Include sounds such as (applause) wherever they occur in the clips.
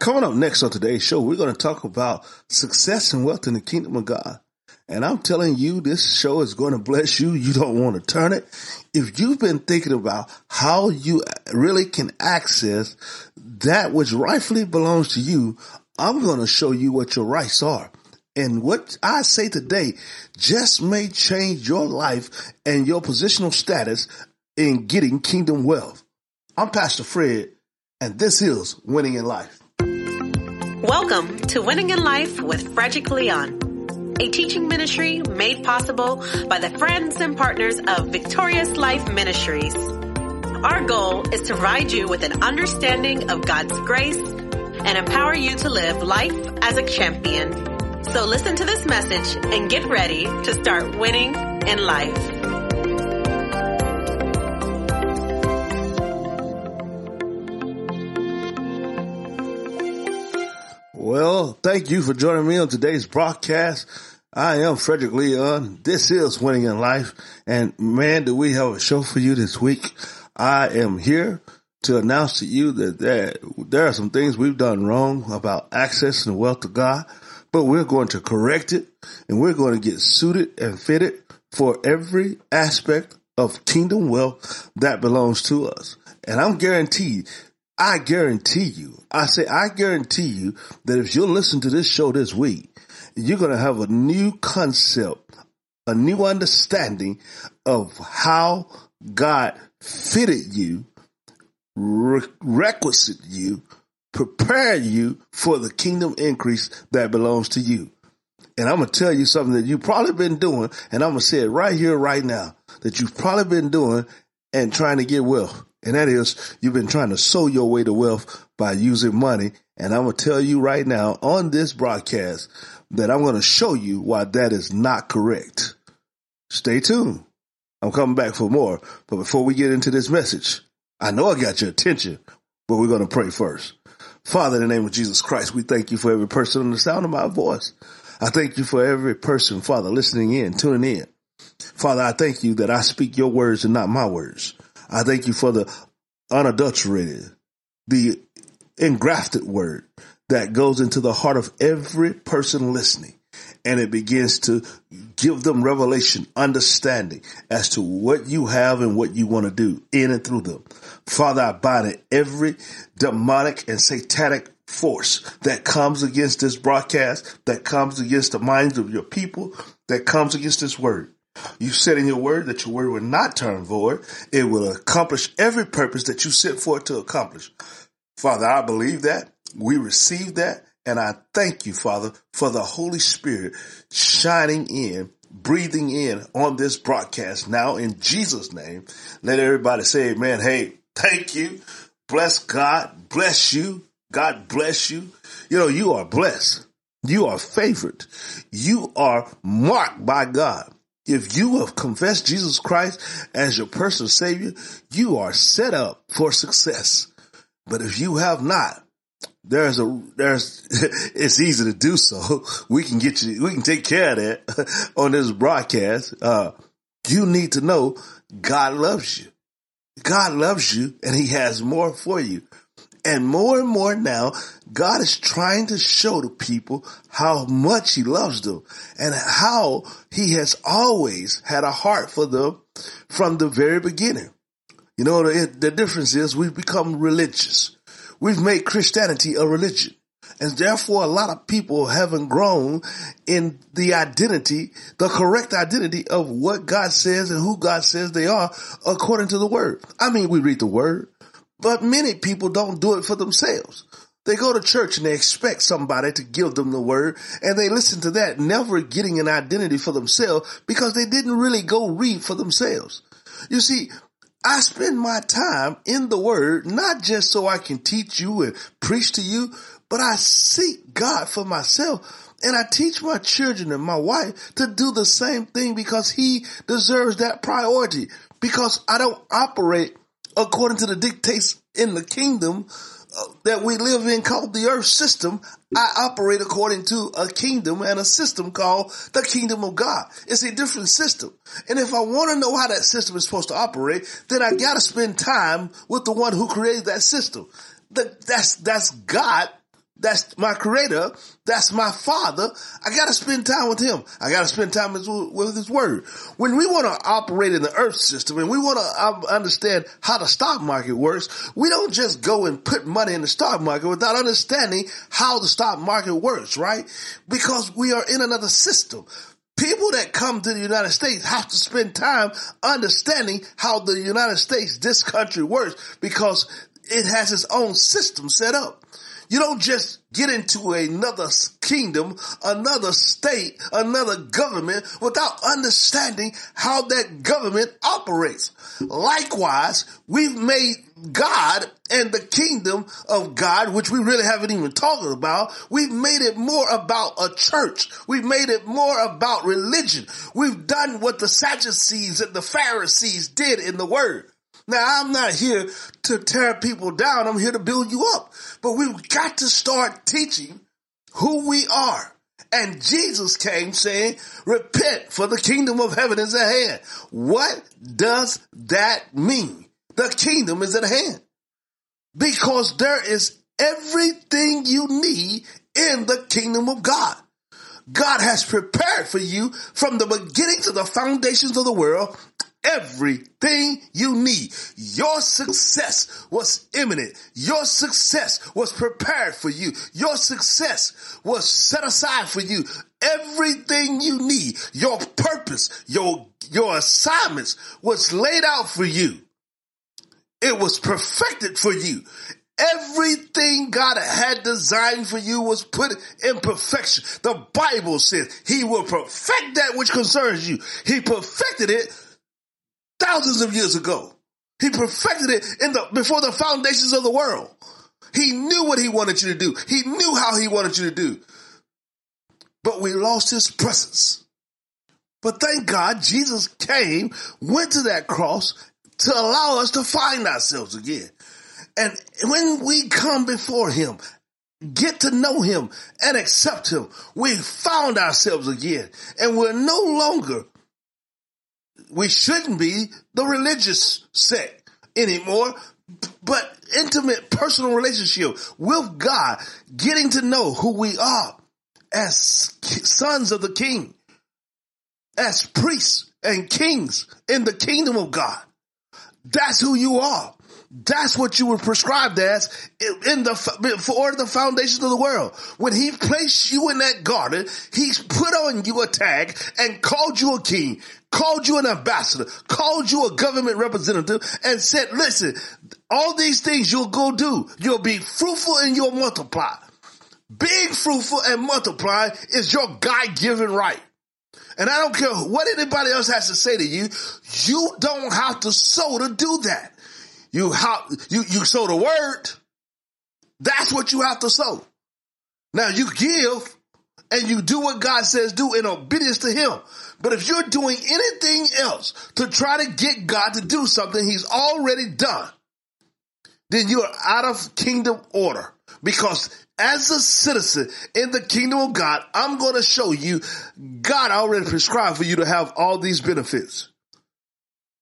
Coming up next on today's show, we're going to talk about success and wealth in the kingdom of God. And I'm telling you, this show is going to bless you. You don't want to turn it. If you've been thinking about how you really can access that which rightfully belongs to you, I'm going to show you what your rights are. And what I say today just may change your life and your positional status in getting kingdom wealth. I'm Pastor Fred, and this is Winning in Life. Welcome to Winning in Life with Frederick Leon, a teaching ministry made possible by the friends and partners of Victorious Life Ministries. Our goal is to provide you with an understanding of God's grace and empower you to live life as a champion. So listen to this message and get ready to start winning in life. Well, thank you for joining me on today's broadcast. I am Frederick Leon. This is Winning in Life. And man, do we have a show for you this week. I am here to announce to you that there, there are some things we've done wrong about accessing the wealth of God, but we're going to correct it and we're going to get suited and fitted for every aspect of kingdom wealth that belongs to us. And I'm guaranteed I guarantee you, I say, I guarantee you that if you'll listen to this show this week, you're going to have a new concept, a new understanding of how God fitted you, re- requisite you, prepare you for the kingdom increase that belongs to you. And I'm going to tell you something that you've probably been doing, and I'm going to say it right here, right now, that you've probably been doing and trying to get wealth. And that is, you've been trying to sow your way to wealth by using money. And I'm going to tell you right now on this broadcast that I'm going to show you why that is not correct. Stay tuned. I'm coming back for more. But before we get into this message, I know I got your attention, but we're going to pray first. Father, in the name of Jesus Christ, we thank you for every person on the sound of my voice. I thank you for every person, Father, listening in, tuning in. Father, I thank you that I speak your words and not my words. I thank you for the unadulterated, the engrafted word that goes into the heart of every person listening. And it begins to give them revelation, understanding as to what you have and what you want to do in and through them. Father, I bind every demonic and satanic force that comes against this broadcast, that comes against the minds of your people, that comes against this word. You said in your word that your word will not turn void. It will accomplish every purpose that you set for it to accomplish. Father, I believe that. We receive that. And I thank you, Father, for the Holy Spirit shining in, breathing in on this broadcast now in Jesus' name. Let everybody say amen. Hey, thank you. Bless God. Bless you. God bless you. You know, you are blessed. You are favored. You are marked by God. If you have confessed Jesus Christ as your personal savior, you are set up for success. But if you have not, there's a, there's, (laughs) it's easy to do so. (laughs) We can get you, we can take care of that (laughs) on this broadcast. Uh, you need to know God loves you. God loves you and he has more for you. And more and more now, God is trying to show the people how much he loves them and how he has always had a heart for them from the very beginning. You know, the, the difference is we've become religious. We've made Christianity a religion. And therefore, a lot of people haven't grown in the identity, the correct identity of what God says and who God says they are according to the word. I mean, we read the word. But many people don't do it for themselves. They go to church and they expect somebody to give them the word and they listen to that, never getting an identity for themselves because they didn't really go read for themselves. You see, I spend my time in the word, not just so I can teach you and preach to you, but I seek God for myself and I teach my children and my wife to do the same thing because he deserves that priority because I don't operate according to the dictates in the kingdom uh, that we live in called the earth system, I operate according to a kingdom and a system called the kingdom of God. It's a different system. And if I want to know how that system is supposed to operate, then I got to spend time with the one who created that system. that's, that's God That's my creator. That's my father. I gotta spend time with him. I gotta spend time with his word. When we want to operate in the earth system and we want to um, understand how the stock market works, we don't just go and put money in the stock market without understanding how the stock market works, right? Because we are in another system. People that come to the United States have to spend time understanding how the United States, this country works because it has its own system set up. You don't just get into another kingdom, another state, another government without understanding how that government operates. Likewise, we've made God and the kingdom of God, which we really haven't even talked about, we've made it more about a church. We've made it more about religion. We've done what the Sadducees and the Pharisees did in the word. Now I'm not here to tear people down. I'm here to build you up. But we've got to start teaching who we are. And Jesus came saying, repent for the kingdom of heaven is at hand. What does that mean? The kingdom is at hand. Because there is everything you need in the kingdom of God. God has prepared for you from the beginning to the foundations of the world everything you need. Your success was imminent. Your success was prepared for you. Your success was set aside for you. Everything you need, your purpose, your, your assignments was laid out for you. It was perfected for you. Everything God had designed for you was put in perfection. The Bible says he will perfect that which concerns you. He perfected it thousands of years ago. He perfected it in the, before the foundations of the world. He knew what he wanted you to do. He knew how he wanted you to do. But we lost his presence. But thank God Jesus came, went to that cross to allow us to find ourselves again. And when we come before him, get to know him and accept him, we found ourselves again. And we're no longer we shouldn't be the religious sect anymore, but intimate personal relationship with God, getting to know who we are as sons of the king, as priests and kings in the kingdom of God. That's who you are. That's what you were prescribed as in the for the foundation of the world. When he placed you in that garden, he put on you a tag and called you a king, called you an ambassador, called you a government representative, and said, "Listen, all these things you'll go do. You'll be fruitful and you'll multiply. Being fruitful and multiply is your God-given right." And I don't care what anybody else has to say to you. You don't have to sow to do that. You how you you sow the word. That's what you have to sow. Now you give and you do what God says do in obedience to him. But if you're doing anything else to try to get God to do something he's already done, then you're out of kingdom order. Because as a citizen in the kingdom of God, I'm going to show you God already prescribed for you to have all these benefits.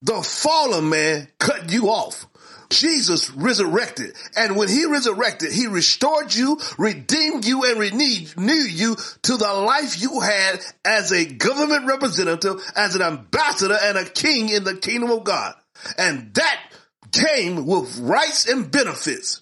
The fallen man cut you off. Jesus resurrected. And when he resurrected, he restored you, redeemed you, and renewed you to the life you had as a government representative, as an ambassador and a king in the kingdom of God. And that came with rights and benefits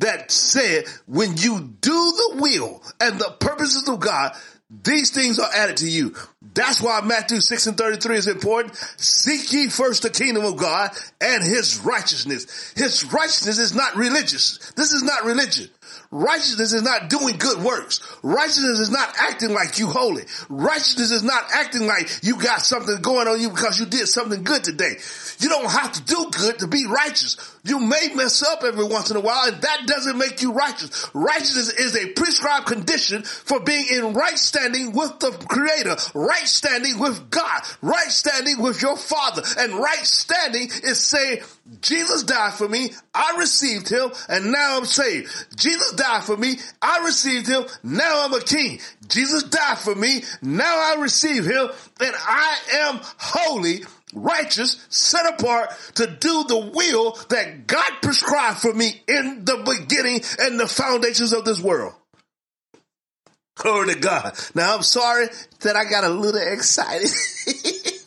that said, when you do the will and the purposes of God, these things are added to you. That's why Matthew 6 and 33 is important. Seek ye first the kingdom of God and his righteousness. His righteousness is not religious. This is not religion. Righteousness is not doing good works. Righteousness is not acting like you holy. Righteousness is not acting like you got something going on you because you did something good today. You don't have to do good to be righteous. You may mess up every once in a while and that doesn't make you righteous. Righteousness is a prescribed condition for being in right standing with the creator, right standing with God, right standing with your father. And right standing is saying, Jesus died for me. I received him and now I'm saved. Jesus died for me. I received him. Now I'm a king. Jesus died for me. Now I receive him and I am holy righteous, set apart to do the will that God prescribed for me in the beginning and the foundations of this world. Glory to God. Now I'm sorry that I got a little excited,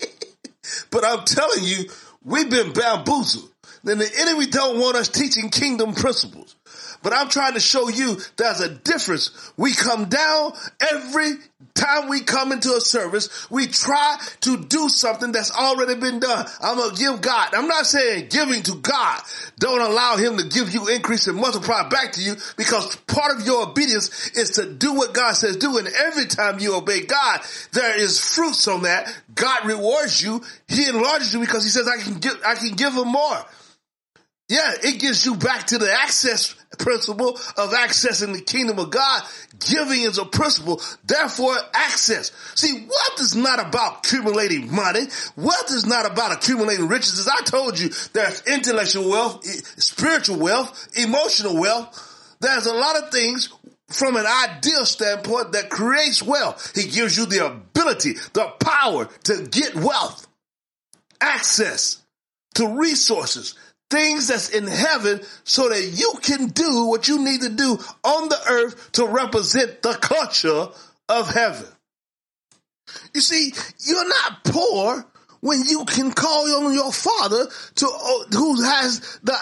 (laughs) but I'm telling you, we've been bamboozled. Then the enemy don't want us teaching kingdom principles. But I'm trying to show you there's a difference. We come down every time we come into a service, we try to do something that's already been done. I'm going to give God. I'm not saying giving to God. Don't allow him to give you increase and multiply back to you because part of your obedience is to do what God says do. And every time you obey God, there is fruits on that. God rewards you. He enlarges you because he says, I can give, I can give him more. Yeah, it gives you back to the access principle of accessing the kingdom of God. Giving is a principle, therefore access. See, wealth is not about accumulating money. Wealth is not about accumulating riches. As I told you, there's intellectual wealth, spiritual wealth, emotional wealth. There's a lot of things from an ideal standpoint that creates wealth. He gives you the ability, the power to get wealth, access to resources, things that's in heaven so that you can do what you need to do on the earth to represent the culture of heaven. You see, you're not poor when you can call on your father to uh, who has the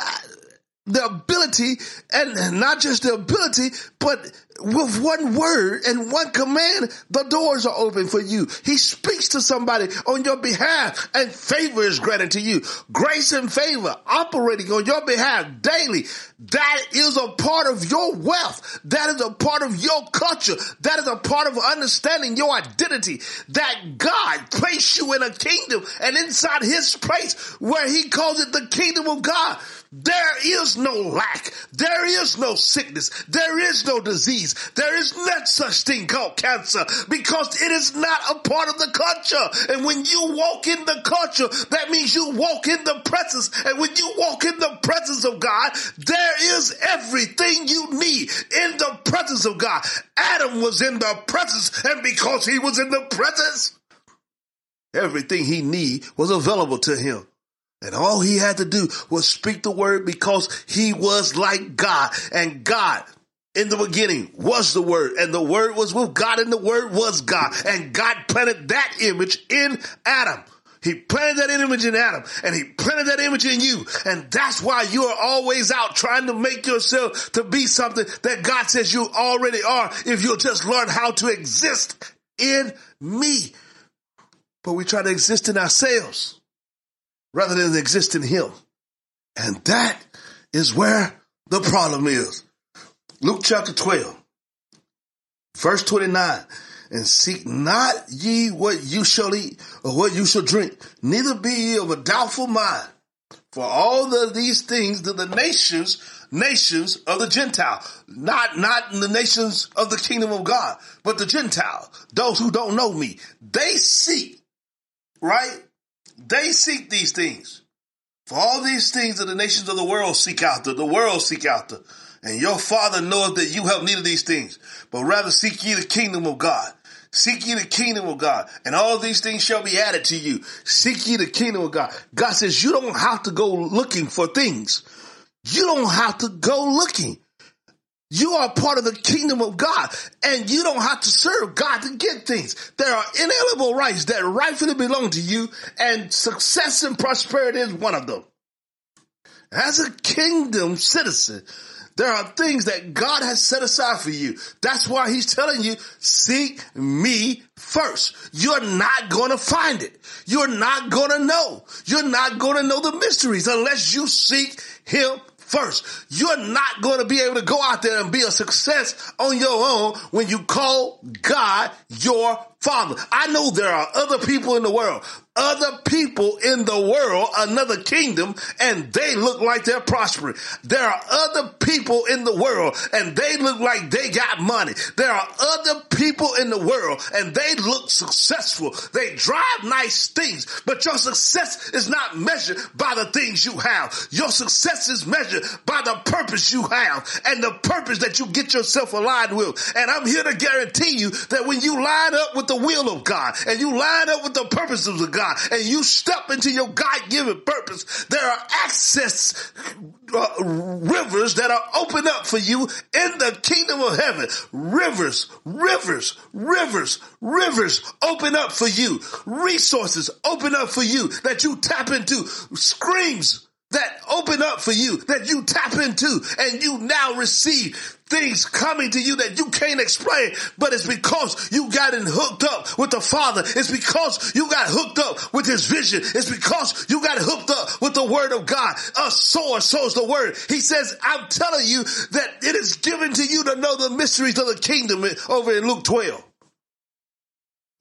the ability and not just the ability, but with one word and one command, the doors are open for you. He speaks to somebody on your behalf and favor is granted to you. Grace and favor operating on your behalf daily. That is a part of your wealth. That is a part of your culture. That is a part of understanding your identity. That God placed you in a kingdom and inside his place where he calls it the kingdom of God. There is no lack. There is no sickness. There is no disease. There is not such thing called cancer because it is not a part of the culture. And when you walk in the culture, that means you walk in the presence. And when you walk in the presence of God, there is everything you need in the presence of God. Adam was in the presence and because he was in the presence, everything he need was available to him. And all he had to do was speak the word because he was like God. And God, in the beginning, was the word. And the word was with God and the word was God. And God planted that image in Adam. He planted that image in Adam and he planted that image in you. And that's why you are always out trying to make yourself to be something that God says you already are if you'll just learn how to exist in me. But we try to exist in ourselves rather than exist in him. And that is where the problem is. Luke chapter 12, verse 29. And seek not ye what you shall eat or what you shall drink, neither be ye of a doubtful mind. For all of these things do the nations, nations of the Gentile, not, not the nations of the kingdom of God, but the Gentile, those who don't know me, they seek, right? They seek these things. For all these things that the nations of the world seek after, the world seek after. And your father knoweth that you have need of these things. But rather seek ye the kingdom of God. Seek ye the kingdom of God, and all these things shall be added to you. Seek ye the kingdom of God. God says you don't have to go looking for things. You don't have to go looking. You are part of the kingdom of God and you don't have to serve God to get things. There are inalienable rights that rightfully belong to you and success and prosperity is one of them. As a kingdom citizen, there are things that God has set aside for you. That's why he's telling you, seek me first. You're not going to find it. You're not going to know. You're not going to know the mysteries unless you seek him first. You're not going to be able to go out there and be a success on your own when you call God your father. I know there are other people in the world other people in the world, another kingdom, and they look like they're prospering. There are other people in the world and they look like they got money. There are other people in the world and they look successful. They drive nice things, but your success is not measured by the things you have. Your success is measured by the purpose you have and the purpose that you get yourself aligned with. And I'm here to guarantee you that when you line up with the will of God and you line up with the purposes of God, God and you step into your God-given purpose, there are access uh, rivers that are open up for you in the kingdom of heaven. Rivers, rivers, rivers, rivers open up for you. Resources open up for you that you tap into. Screams that open up for you, that you tap into, and you now receive things coming to you that you can't explain, but it's because you got in hooked up with the Father. It's because you got hooked up with His vision. It's because you got hooked up with the Word of God. A sower sows the Word. He says, I'm telling you that it is given to you to know the mysteries of the kingdom over in Luke 12.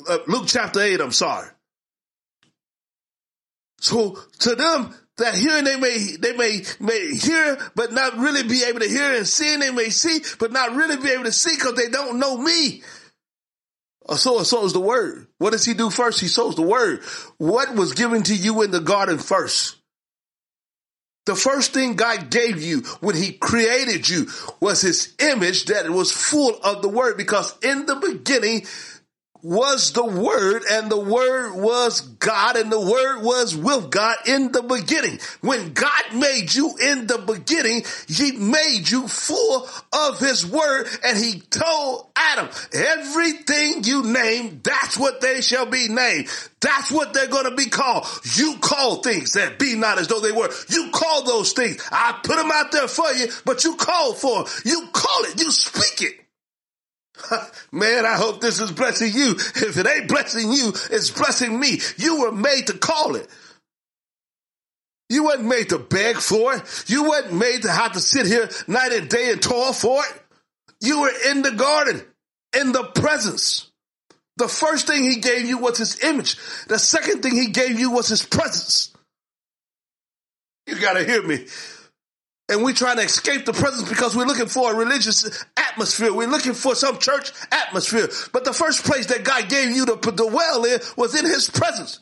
Uh, Luke chapter 8, I'm sorry. So to them, that hearing they may they may may hear but not really be able to hear and seeing they may see but not really be able to see because they don't know me. A sower sows the word. What does he do first? He sows the word. What was given to you in the garden first? The first thing God gave you when he created you was his image that was full of the word because in the beginning was the Word, and the Word was God, and the Word was with God in the beginning. When God made you in the beginning, He made you full of His Word, and He told Adam, everything you name, that's what they shall be named. That's what they're going to be called. You call things that be not as though they were. You call those things. I put them out there for you, but you call for them. You call it. You speak it. (laughs) Man, I hope this is blessing you. If it ain't blessing you, it's blessing me. You were made to call it. You weren't made to beg for it. You weren't made to have to sit here night and day and toil for it. You were in the garden, in the presence. The first thing he gave you was his image. The second thing he gave you was his presence. You gotta hear me and we're trying to escape the presence because we're looking for a religious atmosphere. We're looking for some church atmosphere. But the first place that God gave you to dwell in was in his presence.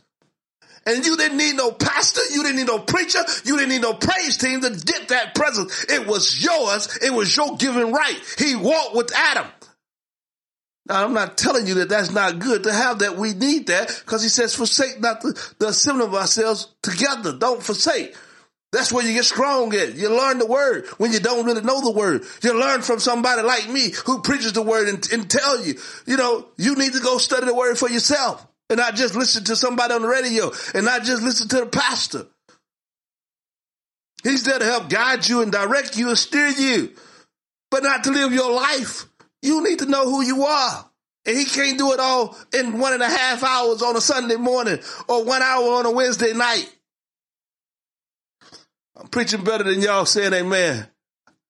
And you didn't need no pastor. You didn't need no preacher. You didn't need no praise team to get that presence. It was yours. It was your given right. He walked with Adam. Now, I'm not telling you that that's not good to have that. We need that because he says, forsake not the, the assembling of ourselves together. Don't forsake. That's where you get strong at. You learn the word when you don't really know the word. You learn from somebody like me who preaches the word and, and tell you, you know, you need to go study the word for yourself and not just listen to somebody on the radio and not just listen to the pastor. He's there to help guide you and direct you and steer you, but not to live your life. You need to know who you are. And he can't do it all in one and a half hours on a Sunday morning or one hour on a Wednesday night. I'm preaching better than y'all saying amen.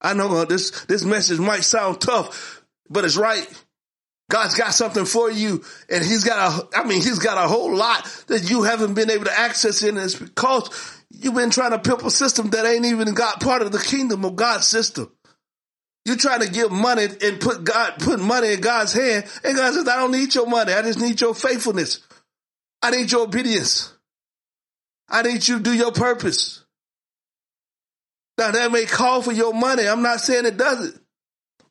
I know uh, this, this message might sound tough, but it's right. God's got something for you and he's got a, I mean, he's got a whole lot that you haven't been able to access in. It's because you've been trying to pimp a system that ain't even got part of the kingdom of God's system. You're trying to give money and put God, put money in God's hand. And God says, I don't need your money. I just need your faithfulness. I need your obedience. I need you to do your purpose. Now that may call for your money. I'm not saying it doesn't.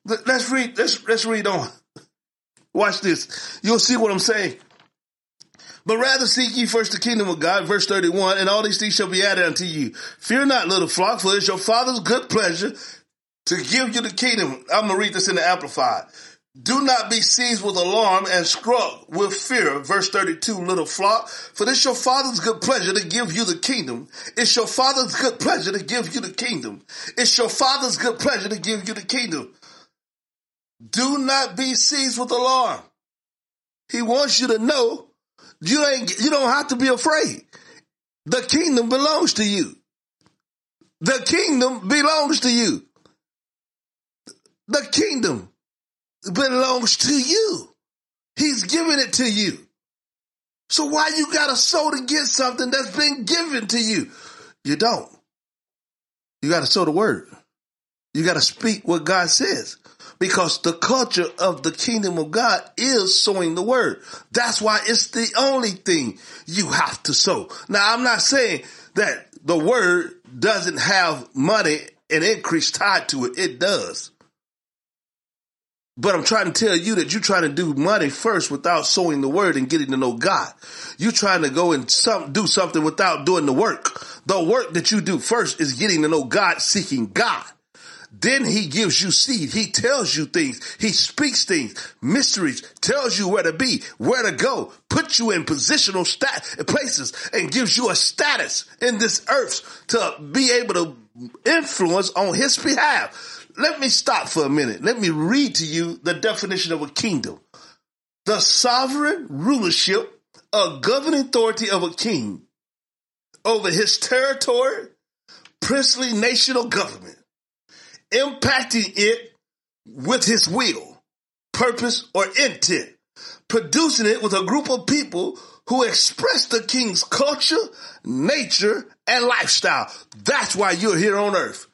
Let's read, let's, let's read on. Watch this. You'll see what I'm saying. But rather seek ye first the kingdom of God, verse 31, and all these things shall be added unto you. Fear not, little flock, for it's your father's good pleasure to give you the kingdom. I'm going to read this in the Amplified. Do not be seized with alarm and struck with fear. Verse 32, little flock. For this your father's good pleasure to give you the kingdom. It's your father's good pleasure to give you the kingdom. It's your father's good pleasure to give you the kingdom. Do not be seized with alarm. He wants you to know you ain't, you don't have to be afraid. The kingdom belongs to you. The kingdom belongs to you. The kingdom belongs to you. He's giving it to you. So why you got to sow to get something that's been given to you? You don't. You got to sow the word. You got to speak what God says because the culture of the kingdom of God is sowing the word. That's why it's the only thing you have to sow. Now, I'm not saying that the word doesn't have money and increase tied to it. It does. But I'm trying to tell you that you're trying to do money first without sowing the word and getting to know God. You're trying to go and some, do something without doing the work. The work that you do first is getting to know God, seeking God. Then he gives you seed. He tells you things. He speaks things, mysteries, tells you where to be, where to go, puts you in positional stat places and gives you a status in this earth to be able to influence on his behalf. Let me stop for a minute. Let me read to you the definition of a kingdom. The sovereign rulership, a governing authority of a king over his territory, princely national government, impacting it with his will, purpose, or intent, producing it with a group of people who express the king's culture, nature, and lifestyle. That's why you're here on earth.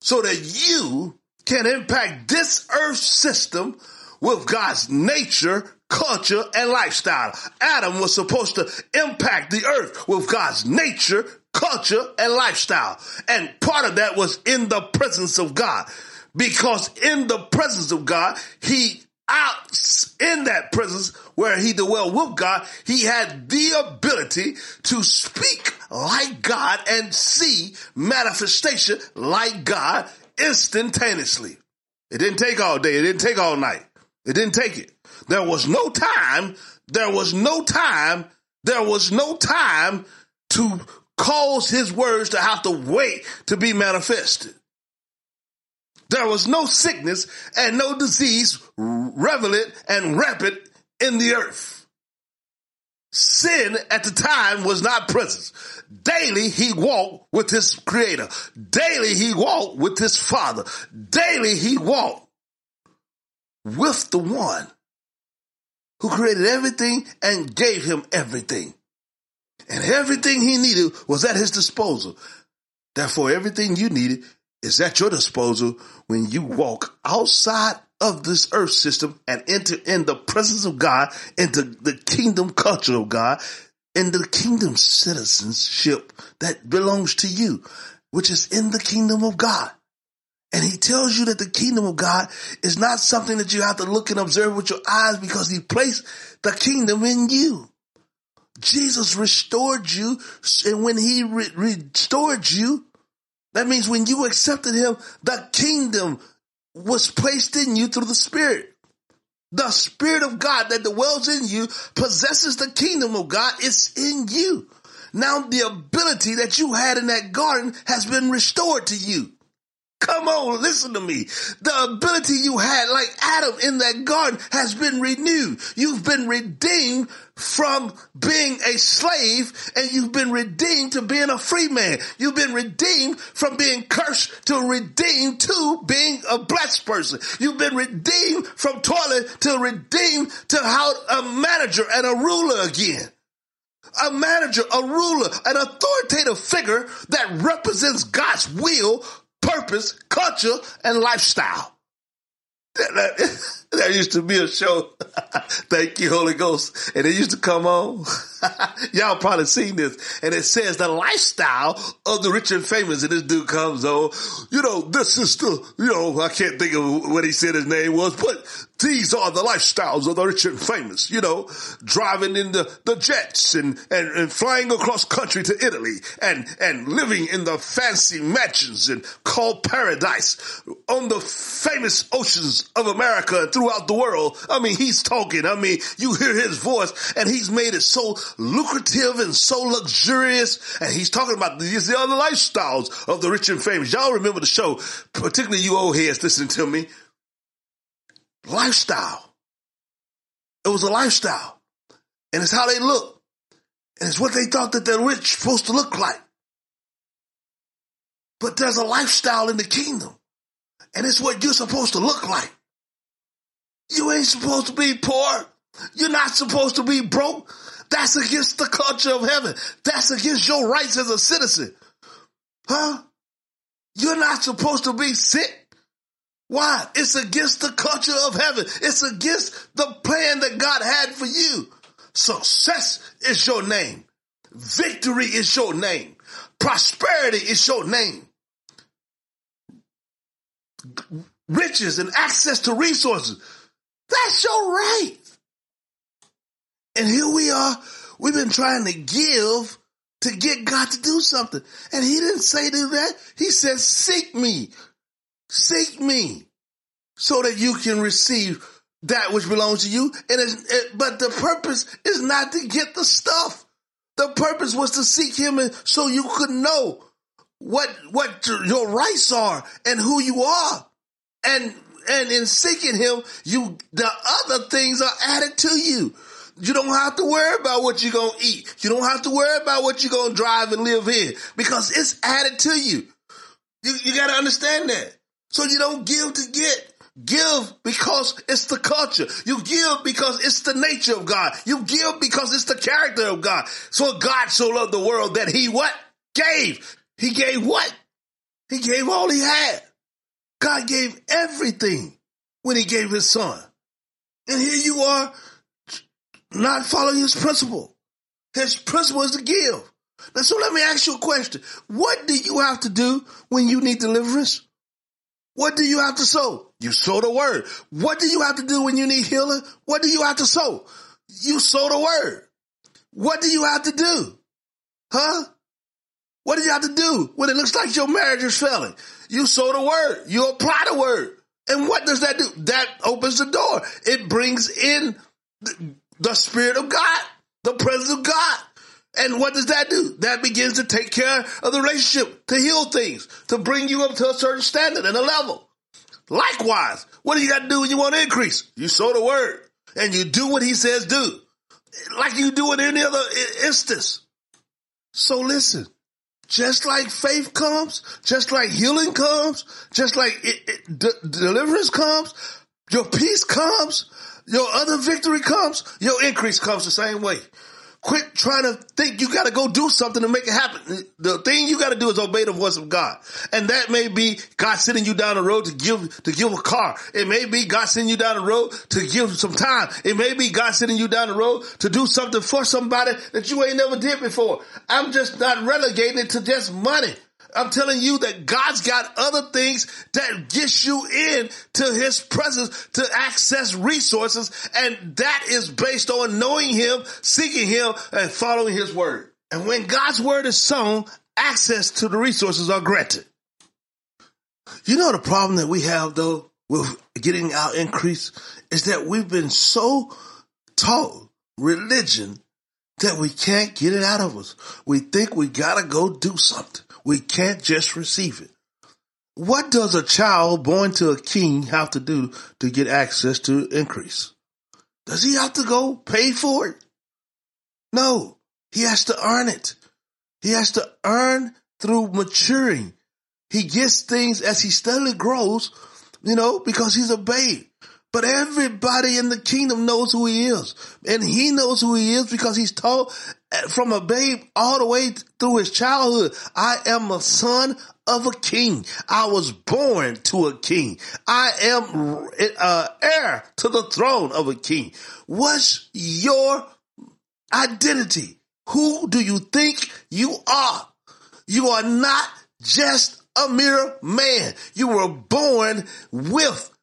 So that you can impact this earth system with God's nature, culture, and lifestyle. Adam was supposed to impact the earth with God's nature, culture, and lifestyle. And part of that was in the presence of God. Because in the presence of God, he out in that presence where he dwelled with God, he had the ability to speak like God and see manifestation like God instantaneously. It didn't take all day. It didn't take all night. It didn't take it. There was no time. There was no time. There was no time to cause his words to have to wait to be manifested. There was no sickness and no disease relevant and rampant in the earth. Sin at the time was not present. Daily he walked with his creator. Daily he walked with his father. Daily he walked with the one who created everything and gave him everything. And everything he needed was at his disposal. Therefore, everything you needed is at your disposal when you walk outside of this earth system and enter in the presence of God, into the kingdom culture of God, into the kingdom citizenship that belongs to you, which is in the kingdom of God. And he tells you that the kingdom of God is not something that you have to look and observe with your eyes because he placed the kingdom in you. Jesus restored you. And when he re- restored you, that means when you accepted him, the kingdom was placed in you through the Spirit. The Spirit of God that dwells in you possesses the kingdom of God. It's in you. Now the ability that you had in that garden has been restored to you. Come on, listen to me. The ability you had, like Adam in that garden, has been renewed. You've been redeemed from being a slave and you've been redeemed to being a free man. You've been redeemed from being cursed to redeemed to being a blessed person. You've been redeemed from toilet to redeemed to how a manager and a ruler again a manager, a ruler, an authoritative figure that represents God's will purpose, culture, and lifestyle. There (laughs) used to be a show. (laughs) Thank you, Holy Ghost. And it used to come on. (laughs) (laughs) Y'all probably seen this. And it says the lifestyle of the rich and famous. And this dude comes on. You know, this is the, you know, I can't think of what he said his name was, but these are the lifestyles of the rich and famous, you know, driving in the, the jets and, and, and flying across country to Italy and, and living in the fancy mansions and called paradise on the famous oceans of America and throughout the world. I mean, he's talking. I mean, you hear his voice and he's made it so lucrative and so luxurious. And he's talking about these the other lifestyles of the rich and famous. Y'all remember the show, particularly you old heads listening to me. Lifestyle. It was a lifestyle. And it's how they look. And it's what they thought that the rich supposed to look like. But there's a lifestyle in the kingdom. And it's what you're supposed to look like. You ain't supposed to be poor. You're not supposed to be broke. That's against the culture of heaven. That's against your rights as a citizen. Huh? You're not supposed to be sick. Why? It's against the culture of heaven. It's against the plan that God had for you. Success is your name. Victory is your name. Prosperity is your name. Riches and access to resources That's your right. And here we are. We've been trying to give to get God to do something. And he didn't say do that. He said, seek me, seek me so that you can receive that which belongs to you. And it, but the purpose is not to get the stuff. The purpose was to seek him and so you could know what, what your rights are and who you are. And, and in seeking him, you, the other things are added to you. You don't have to worry about what you're going to eat. You don't have to worry about what you're going to drive and live in because it's added to you. You, you got to understand that. So you don't give to get. Give because it's the culture. You give because it's the nature of God. You give because it's the character of God. So God so loved the world that he what? Gave. He gave what? He gave all he had. God gave everything when he gave his son. And here you are not following his principle. His principle is to give. Now, so let me ask you a question. What do you have to do when you need deliverance? What do you have to sow? You sow the word. What do you have to do when you need healing? What do you have to sow? You sow the word. What do you have to do? Huh? What do you have to do when it looks like your marriage is failing? You sow the word. You apply the word. And what does that do? That opens the door. It brings in the Spirit of God, the presence of God. And what does that do? That begins to take care of the relationship, to heal things, to bring you up to a certain standard and a level. Likewise, what do you got to do when you want to increase? You sow the word and you do what he says do, like you do in any other instance. So listen, just like faith comes, just like healing comes, just like it, it, de- deliverance comes, your peace comes, your other victory comes, your increase comes the same way. Quit trying to think you got to go do something to make it happen. The thing you got to do is obey the voice of God. And that may be God sending you down the road to give, to give a car. It may be God sending you down the road to give some time. It may be God sending you down the road to do something for somebody that you ain't never did before. I'm just not relegating it to just money. I'm telling you that God's got other things that gets you in to his presence to access resources. And that is based on knowing him, seeking him and following his word. And when God's word is sown, access to the resources are granted. You know, the problem that we have though with getting our increase is that we've been so taught religion that we can't get it out of us. We think we gotta go do something. We can't just receive it. What does a child born to a king have to do to get access to increase? Does he have to go pay for it? No, he has to earn it. He has to earn through maturing. He gets things as he steadily grows, you know, because he's a babe. But everybody in the kingdom knows who he is. And he knows who he is because he's taught from a babe all the way through his childhood. I am a son of a king. I was born to a king. I am uh, heir to the throne of a king. What's your identity? Who do you think you are? You are not just a mere man. You were born with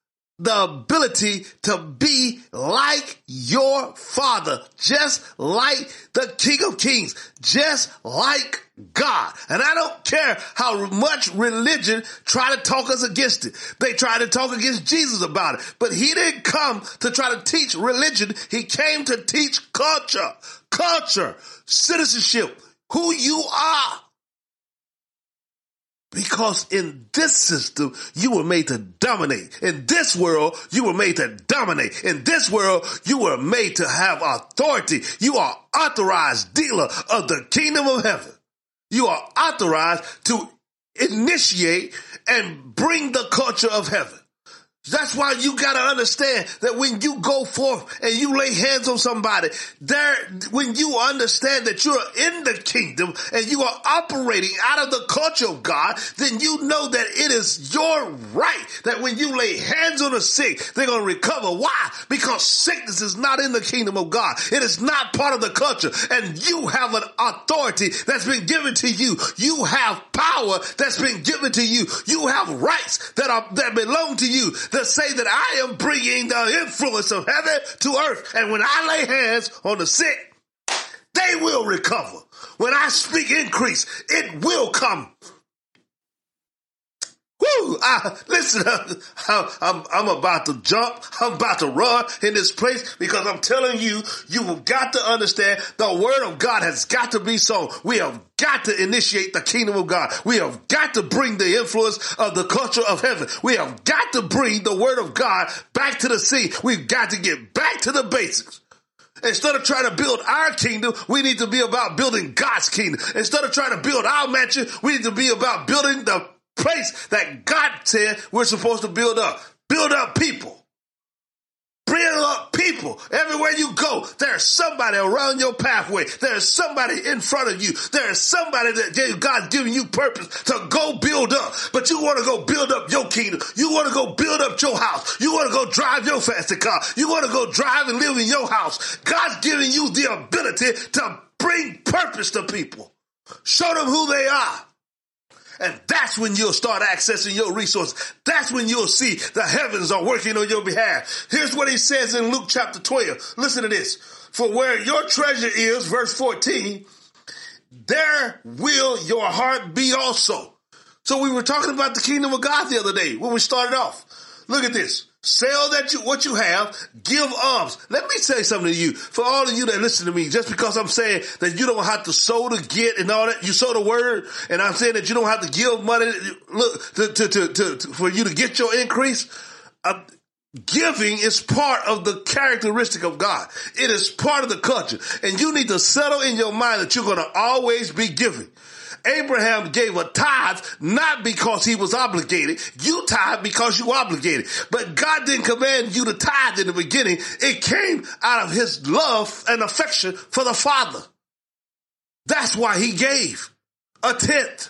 the ability to be like your father, just like the King of Kings, just like God. And I don't care how much religion try to talk us against it. They try to talk against Jesus about it, but he didn't come to try to teach religion. He came to teach culture, culture, citizenship, who you are. Because in this system, you were made to dominate. In this world, you were made to dominate. In this world, you were made to have authority. You are authorized dealer of the kingdom of heaven. You are authorized to initiate and bring the culture of heaven. That's why you gotta understand that when you go forth and you lay hands on somebody, there, when you understand that you're in the kingdom and you are operating out of the culture of God, then you know that it is your right that when you lay hands on the sick, they're gonna recover. Why? Because sickness is not in the kingdom of God. It is not part of the culture and you have an authority that's been given to you. You have power that's been given to you. You have rights that are, that belong to you that say that I am bringing the influence of heaven to earth. And when I lay hands on the sick, they will recover. When I speak increase, it will come. Woo! I, listen, (laughs) I'm, I'm, I'm about to jump. I'm about to run in this place because I'm telling you, you have got to understand the word of God has got to be sown. We have got to initiate the kingdom of God. We have got to bring the influence of the culture of heaven. We have got to bring the word of God back to the sea. We've got to get back to the basics. Instead of trying to build our kingdom, we need to be about building God's kingdom. Instead of trying to build our mansion, we need to be about building the place that God said we're supposed to build up. Build up people. Build up people. Everywhere you go, there's somebody around your pathway. There's somebody in front of you. There's somebody that God's giving you purpose to go build up. But you want to go build up your kingdom. You want to go build up your house. You want to go drive your fancy car. You want to go drive and live in your house. God's giving you the ability to bring purpose to people. Show them who they are. And that's when you'll start accessing your resources. That's when you'll see the heavens are working on your behalf. Here's what he says in Luke chapter 12. Listen to this. For where your treasure is, verse 14, there will your heart be also. So we were talking about the kingdom of God the other day when we started off. Look at this. Sell that you, what you have, give alms. Let me say something to you. For all of you that listen to me, just because I'm saying that you don't have to sow to get and all that, you sow the word, and I'm saying that you don't have to give money, look, to, to, to, to for you to get your increase. Uh, giving is part of the characteristic of God. It is part of the culture. And you need to settle in your mind that you're going to always be giving. Abraham gave a tithe not because he was obligated. You tithe because you obligated. But God didn't command you to tithe in the beginning. It came out of his love and affection for the Father. That's why he gave a tenth.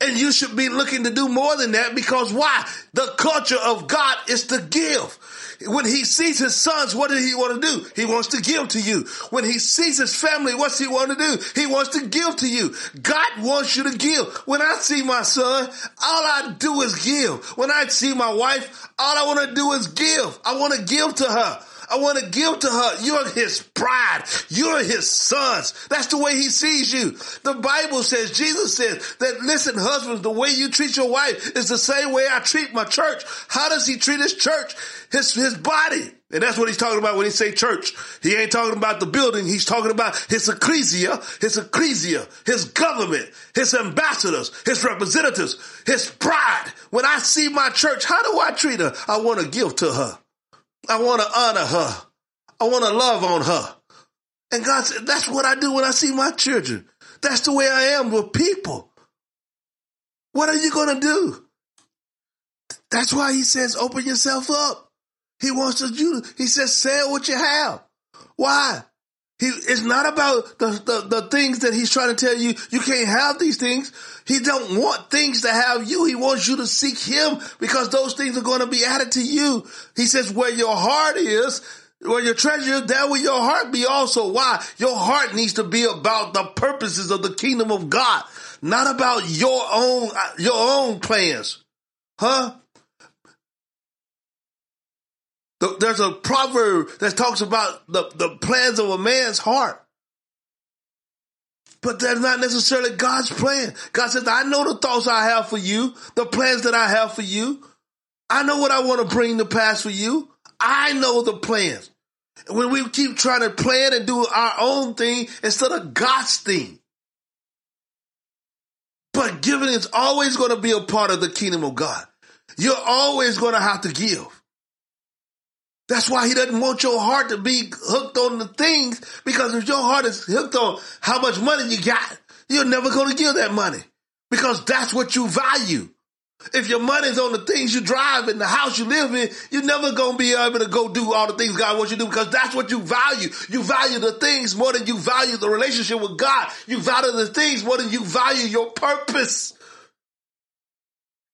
And you should be looking to do more than that because why? The culture of God is to give. When he sees his sons, what does he want to do? He wants to give to you. When he sees his family, what's he want to do? He wants to give to you. God wants you to give. When I see my son, all I do is give. When I see my wife, all I want to do is give. I want to give to her. I want to give to her. You're his bride. You're his sons. That's the way he sees you. The Bible says, Jesus says that listen, husbands, the way you treat your wife is the same way I treat my church. How does he treat his church? His, his body. And that's what he's talking about when he say church. He ain't talking about the building. He's talking about his ecclesia, his ecclesia, his government, his ambassadors, his representatives, his bride. When I see my church, how do I treat her? I want to give to her. I want to honor her. I want to love on her. And God said, that's what I do when I see my children. That's the way I am with people. What are you going to do? That's why he says, open yourself up. He wants to do, he says, sell what you have. Why? He, it's not about the, the, the things that he's trying to tell you. You can't have these things. He don't want things to have you. He wants you to seek him because those things are going to be added to you. He says where your heart is, where your treasure is, there will your heart be also. Why? Your heart needs to be about the purposes of the kingdom of God, not about your own, your own plans. Huh? There's a proverb that talks about the, the plans of a man's heart. But that's not necessarily God's plan. God says, I know the thoughts I have for you, the plans that I have for you. I know what I want to bring to pass for you. I know the plans. When we keep trying to plan and do our own thing instead of God's thing. But giving is always going to be a part of the kingdom of God. You're always going to have to give. That's why he doesn't want your heart to be hooked on the things because if your heart is hooked on how much money you got, you're never going to give that money because that's what you value. If your money's on the things you drive and the house you live in, you're never going to be able to go do all the things God wants you to do because that's what you value. You value the things more than you value the relationship with God. You value the things more than you value your purpose.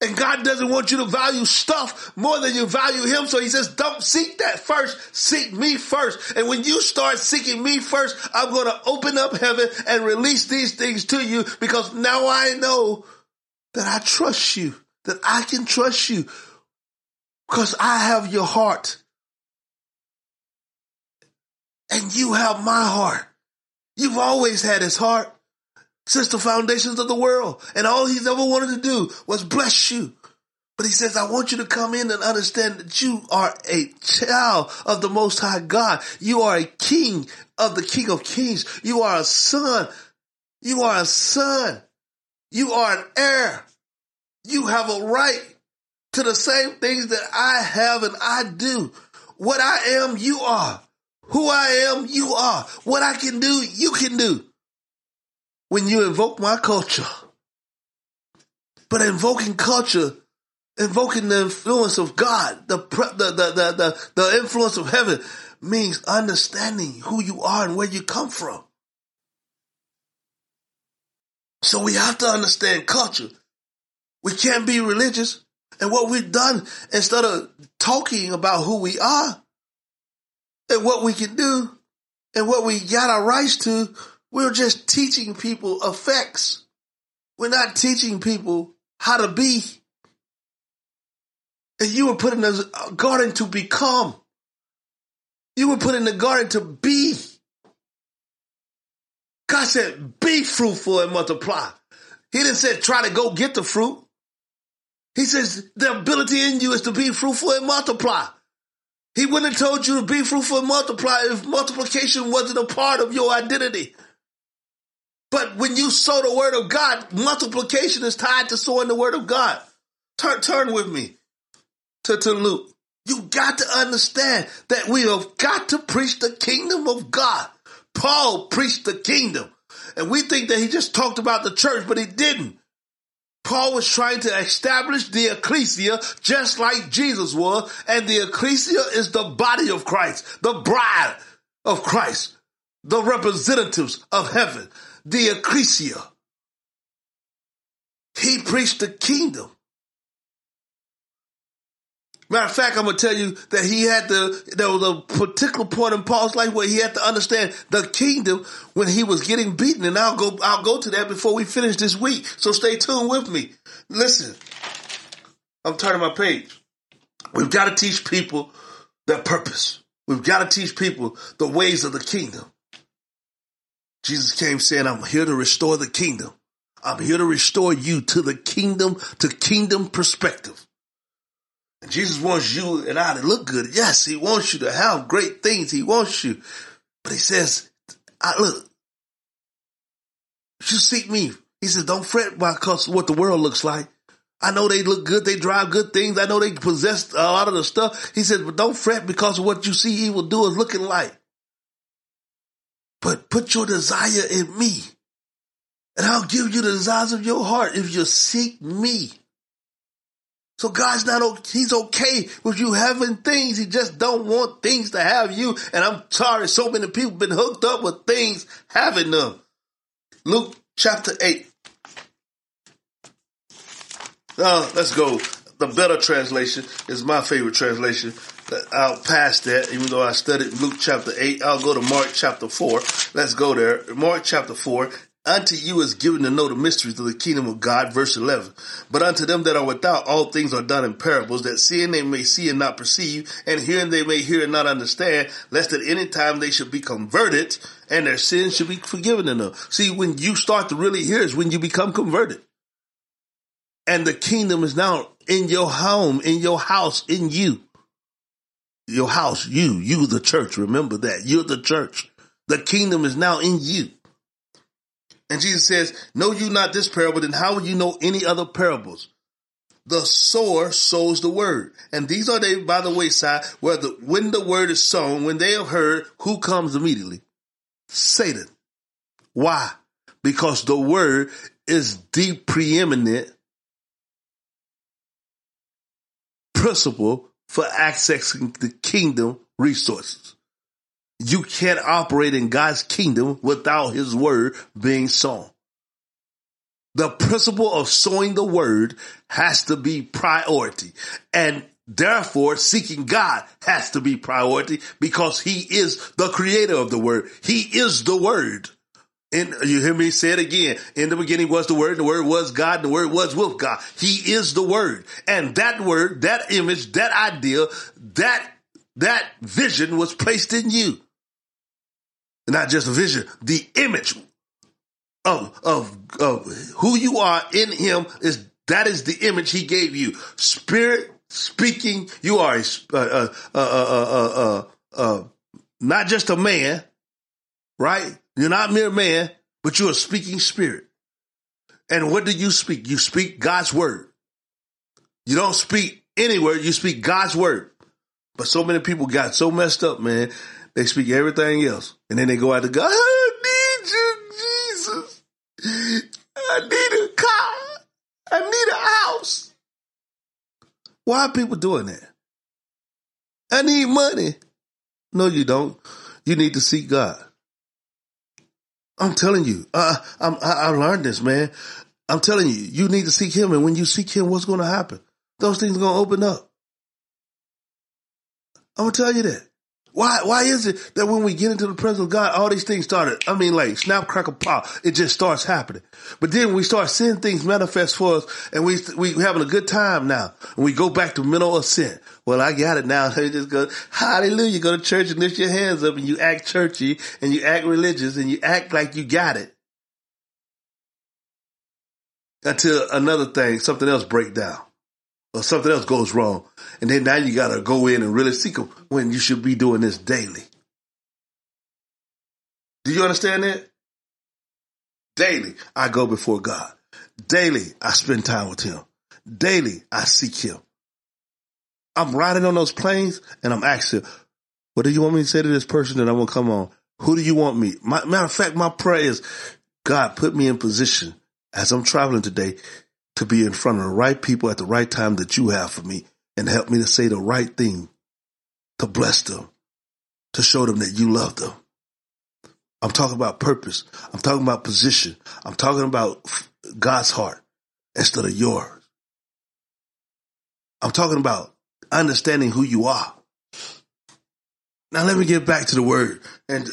And God doesn't want you to value stuff more than you value Him. So He says, don't seek that first. Seek me first. And when you start seeking me first, I'm going to open up heaven and release these things to you because now I know that I trust you, that I can trust you. Because I have your heart. And you have my heart. You've always had his heart since the foundations of the world. And all he's ever wanted to do was bless you. But he says, I want you to come in and understand that you are a child of the Most High God. You are a king of the King of Kings. You are a son. You are a son. You are an heir. You have a right to the same things that I have and I do. What I am, you are. Who I am, you are. What I can do, you can do. When you invoke my culture. But invoking culture, invoking the influence of God, the, the, the, the, the, influence of heaven means understanding who you are and where you come from. So we have to understand culture. We can't be religious. And what we've done, instead of talking about who we are and what we can do and what we got our rights to, we're just teaching people effects. We're not teaching people how to be. And you were put in the garden to become. You were put in the garden to be. God said, be fruitful and multiply. He didn't say try to go get the fruit. He says the ability in you is to be fruitful and multiply. He wouldn't have told you to be fruitful and multiply if multiplication wasn't a part of your identity. But when you sow the word of God, multiplication is tied to sowing the word of God. Turn, turn with me to, to Luke. You got to understand that we have got to preach the kingdom of God. Paul preached the kingdom. And we think that he just talked about the church, but he didn't. Paul was trying to establish the ecclesia just like Jesus was. And the ecclesia is the body of Christ, the bride of Christ, the representatives of heaven, the ecclesia. He preached the kingdom. Matter of fact, I'm gonna tell you that he had to. There was a particular point in Paul's life where he had to understand the kingdom when he was getting beaten, and I'll go. I'll go to that before we finish this week. So stay tuned with me. Listen, I'm turning my page. We've got to teach people their purpose. We've got to teach people the ways of the kingdom. Jesus came saying, "I'm here to restore the kingdom. I'm here to restore you to the kingdom, to kingdom perspective." Jesus wants you and I to look good. Yes, he wants you to have great things. He wants you. But he says, I look, you seek me. He says, don't fret because what the world looks like. I know they look good. They drive good things. I know they possess a lot of the stuff. He says, but don't fret because of what you see evil doers looking like. But put your desire in me and I'll give you the desires of your heart if you seek me. So God's not, he's okay with you having things. He just don't want things to have you. And I'm sorry, so many people been hooked up with things having them. Luke chapter 8. Now, let's go. The better translation is my favorite translation. I'll pass that, even though I studied Luke chapter 8. I'll go to Mark chapter 4. Let's go there. Mark chapter 4. Unto you is given to know the mysteries of the kingdom of God, verse 11. But unto them that are without, all things are done in parables, that seeing they may see and not perceive, and hearing they may hear and not understand, lest at any time they should be converted, and their sins should be forgiven in them. See, when you start to really hear is when you become converted. And the kingdom is now in your home, in your house, in you. Your house, you, you the church, remember that. You're the church. The kingdom is now in you. And Jesus says, Know you not this parable, then how will you know any other parables? The sower sows the word. And these are they by the wayside, where the when the word is sown, when they have heard, who comes immediately? Satan. Why? Because the word is the preeminent principle for accessing the kingdom resources. You can't operate in God's kingdom without his word being sown. The principle of sowing the word has to be priority. And therefore seeking God has to be priority because he is the creator of the word. He is the word. And you hear me say it again. In the beginning was the word, the word was God, the word was with God. He is the word. And that word, that image, that idea, that, that vision was placed in you. Not just a vision, the image of, of, of who you are in him is, that is the image he gave you. Spirit speaking, you are a, uh, uh, uh, not just a man, right? You're not mere man, but you're a speaking spirit. And what do you speak? You speak God's word. You don't speak any word, you speak God's word. But so many people got so messed up, man. They speak everything else. And then they go out to God, I need you, Jesus. I need a car. I need a house. Why are people doing that? I need money. No, you don't. You need to seek God. I'm telling you, uh, I'm, I, I learned this, man. I'm telling you, you need to seek Him, and when you seek Him, what's going to happen? Those things are going to open up. I'm gonna tell you that. Why? Why is it that when we get into the presence of God, all these things started? I mean, like snap, crackle, pop. It just starts happening. But then we start seeing things manifest for us, and we we having a good time now. And we go back to mental assent. Well, I got it now. (laughs) They just go, Hallelujah. Go to church and lift your hands up, and you act churchy, and you act religious, and you act like you got it. Until another thing, something else break down or something else goes wrong. And then now you got to go in and really seek them when you should be doing this daily. Do you understand that? Daily, I go before God. Daily, I spend time with Him. Daily, I seek Him. I'm riding on those planes and I'm asking, what do you want me to say to this person that I'm going to come on? Who do you want me? My, matter of fact, my prayer is, God, put me in position as I'm traveling today to be in front of the right people at the right time that you have for me and help me to say the right thing to bless them, to show them that you love them. I'm talking about purpose. I'm talking about position. I'm talking about God's heart instead of yours. I'm talking about understanding who you are. Now let me get back to the word in,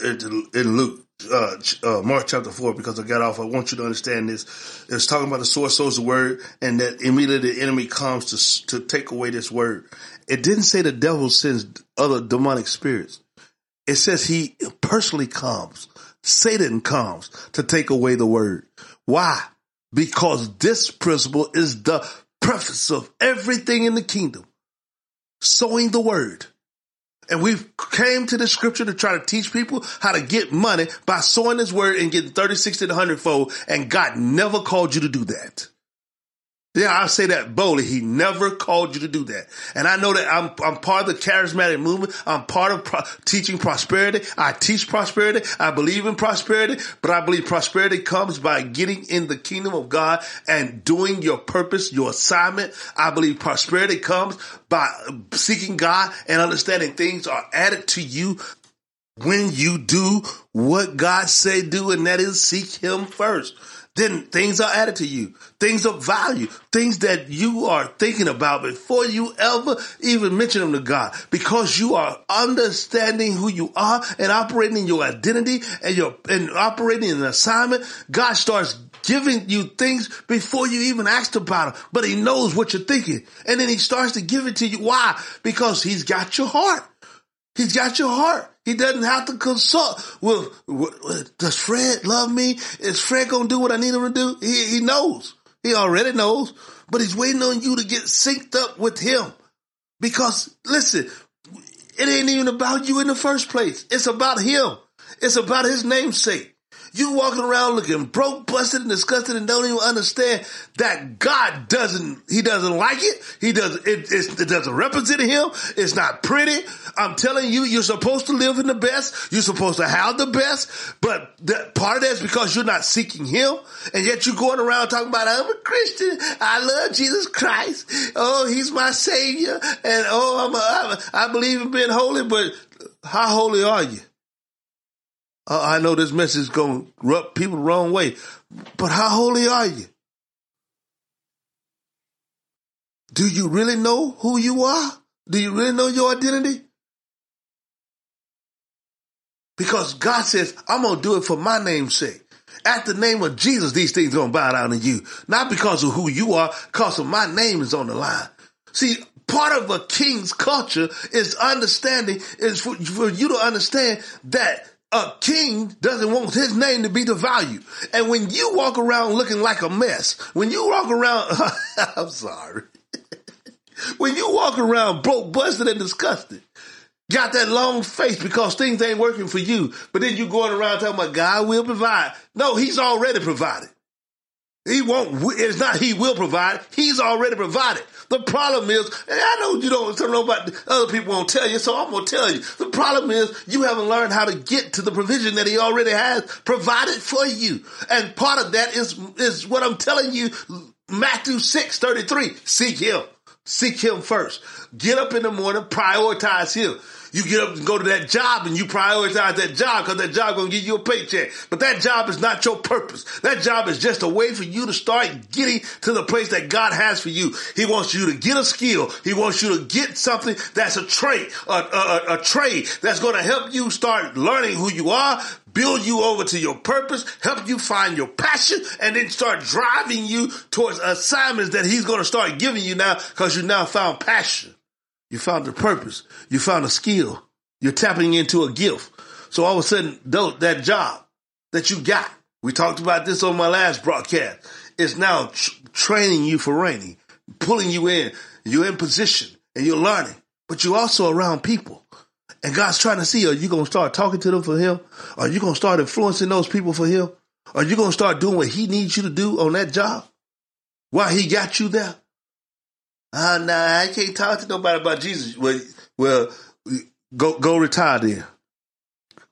in Luke uh, uh, Mark chapter four because I got off. I want you to understand this. It's talking about the source sows the word, and that immediately the enemy comes to to take away this word. It didn't say the devil sends other demonic spirits. It says he personally comes. Satan comes to take away the word. Why? Because this principle is the preface of everything in the kingdom. Sowing the word. And we came to the scripture to try to teach people how to get money by sowing his word and getting 30, 60, 100 fold. And God never called you to do that. Yeah, I say that boldly. He never called you to do that. And I know that I'm, I'm part of the charismatic movement. I'm part of pro- teaching prosperity. I teach prosperity. I believe in prosperity, but I believe prosperity comes by getting in the kingdom of God and doing your purpose, your assignment. I believe prosperity comes by seeking God and understanding things are added to you when you do what God say do, and that is seek him first then things are added to you. Things of value. Things that you are thinking about before you ever even mention them to God. Because you are understanding who you are and operating in your identity and your and operating in an assignment. God starts giving you things before you even asked about them. But he knows what you're thinking. And then he starts to give it to you. Why? Because he's got your heart. He's got your heart. He doesn't have to consult with, does Fred love me? Is Fred going to do what I need him to do? He, he knows. He already knows, but he's waiting on you to get synced up with him. Because listen, it ain't even about you in the first place. It's about him. It's about his namesake. You walking around looking broke, busted, and disgusted, and don't even understand that God doesn't. He doesn't like it. He doesn't. It, it doesn't represent him. It's not pretty. I'm telling you, you're supposed to live in the best. You're supposed to have the best. But that part of that is because you're not seeking Him, and yet you're going around talking about I'm a Christian. I love Jesus Christ. Oh, He's my Savior, and oh, I'm a, I'm a, I believe in being holy. But how holy are you? Uh, I know this message is going to rub people the wrong way, but how holy are you? Do you really know who you are? Do you really know your identity? Because God says, I'm going to do it for my name's sake. At the name of Jesus, these things gonna bow down to you. Not because of who you are, because of my name is on the line. See, part of a king's culture is understanding, is for, for you to understand that a king doesn't want his name to be devalued. And when you walk around looking like a mess, when you walk around, (laughs) I'm sorry. (laughs) when you walk around broke, busted, and disgusted, got that long face because things ain't working for you, but then you going around talking about God will provide. No, he's already provided. He won't, it's not he will provide, he's already provided. The problem is, and I know you don't, know about other people won't tell you, so I'm gonna tell you. The problem is you haven't learned how to get to the provision that he already has provided for you. And part of that is, is what I'm telling you, Matthew 6, 33. Seek him. Seek him first. Get up in the morning, prioritize him. You get up and go to that job and you prioritize that job because that job gonna give you a paycheck. But that job is not your purpose. That job is just a way for you to start getting to the place that God has for you. He wants you to get a skill. He wants you to get something that's a trait, a, a, a trade that's to help you start learning who you are, build you over to your purpose, help you find your passion, and then start driving you towards assignments that he's going to start giving you now because you now found passion. You found a purpose. You found a skill. You're tapping into a gift. So all of a sudden, that job that you got, we talked about this on my last broadcast, is now tr- training you for reigning, pulling you in. You're in position and you're learning, but you're also around people. And God's trying to see, are you going to start talking to them for him? Are you going to start influencing those people for him? Are you going to start doing what he needs you to do on that job? Why he got you there? Ah, uh, nah, I can't talk to nobody about Jesus. Well, well, go go retire then,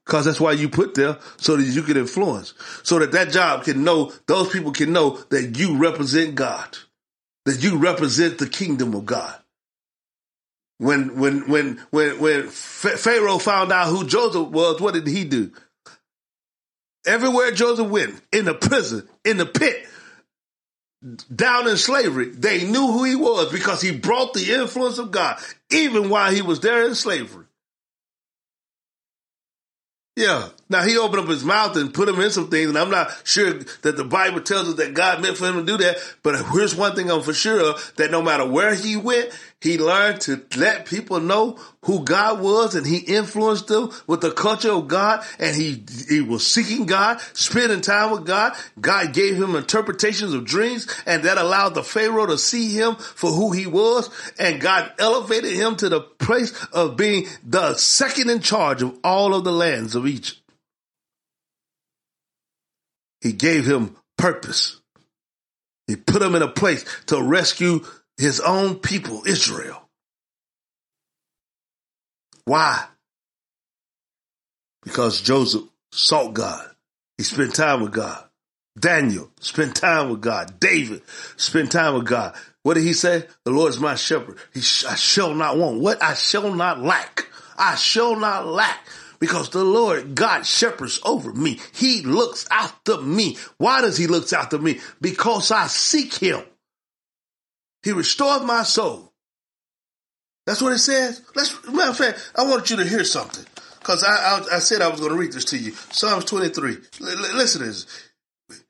because that's why you put there so that you can influence, so that that job can know those people can know that you represent God, that you represent the kingdom of God. When when when when when Pharaoh found out who Joseph was, what did he do? Everywhere Joseph went, in the prison, in the pit, down in slavery, they knew who he was because he brought the influence of God, even while he was there in slavery. Yeah. Now he opened up his mouth and put him in some things, and I'm not sure that the Bible tells us that God meant for him to do that. But here's one thing I'm for sure of, that no matter where he went, he learned to let people know who God was and he influenced them with the culture of God and he, he was seeking God, spending time with God. God gave him interpretations of dreams and that allowed the Pharaoh to see him for who he was and God elevated him to the place of being the second in charge of all of the lands of Egypt. He gave him purpose. He put him in a place to rescue his own people, Israel. Why? Because Joseph sought God. He spent time with God. Daniel spent time with God. David spent time with God. What did he say? The Lord is my shepherd. He sh- I shall not want. What? I shall not lack. I shall not lack because the Lord God shepherds over me. He looks after me. Why does he look after me? Because I seek him. He restored my soul. That's what it says. Let's, matter of fact, I want you to hear something. Cause I, I, I said I was going to read this to you. Psalms 23. L- listen to this.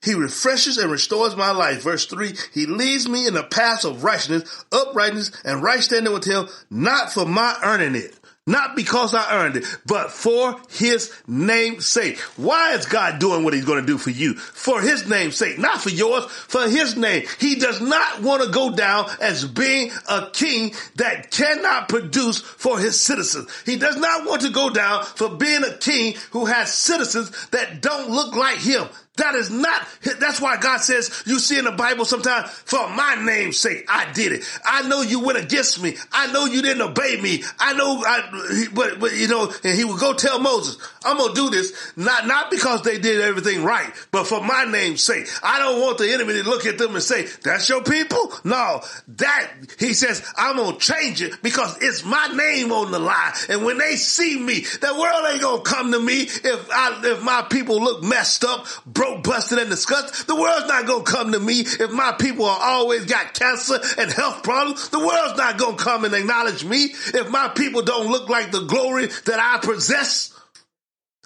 He refreshes and restores my life. Verse 3 He leads me in the paths of righteousness, uprightness, and right standing with Him, not for my earning it, not because I earned it, but for his name's sake. Why is God doing what he's going to do for you? For his name's sake, not for yours, for his name. He does not want to go down as being a king that cannot produce for his citizens. He does not want to go down for being a king who has citizens that don't look like him. That is not, that's why God says, you see in the Bible sometimes, for my name's sake, I did it. I know you went against me. I know you didn't obey me. I know, I, but, but, you know, and he would go tell Moses, I'm going to do this, not, not because they did everything right, but for my name's sake. I don't want the enemy to look at them and say, that's your people? No, that, he says, I'm going to change it because it's my name on the line. And when they see me, the world ain't going to come to me if I, if my people look messed up, broke busted, and disgusted. The world's not gonna come to me if my people are always got cancer and health problems. The world's not gonna come and acknowledge me if my people don't look like the glory that I possess.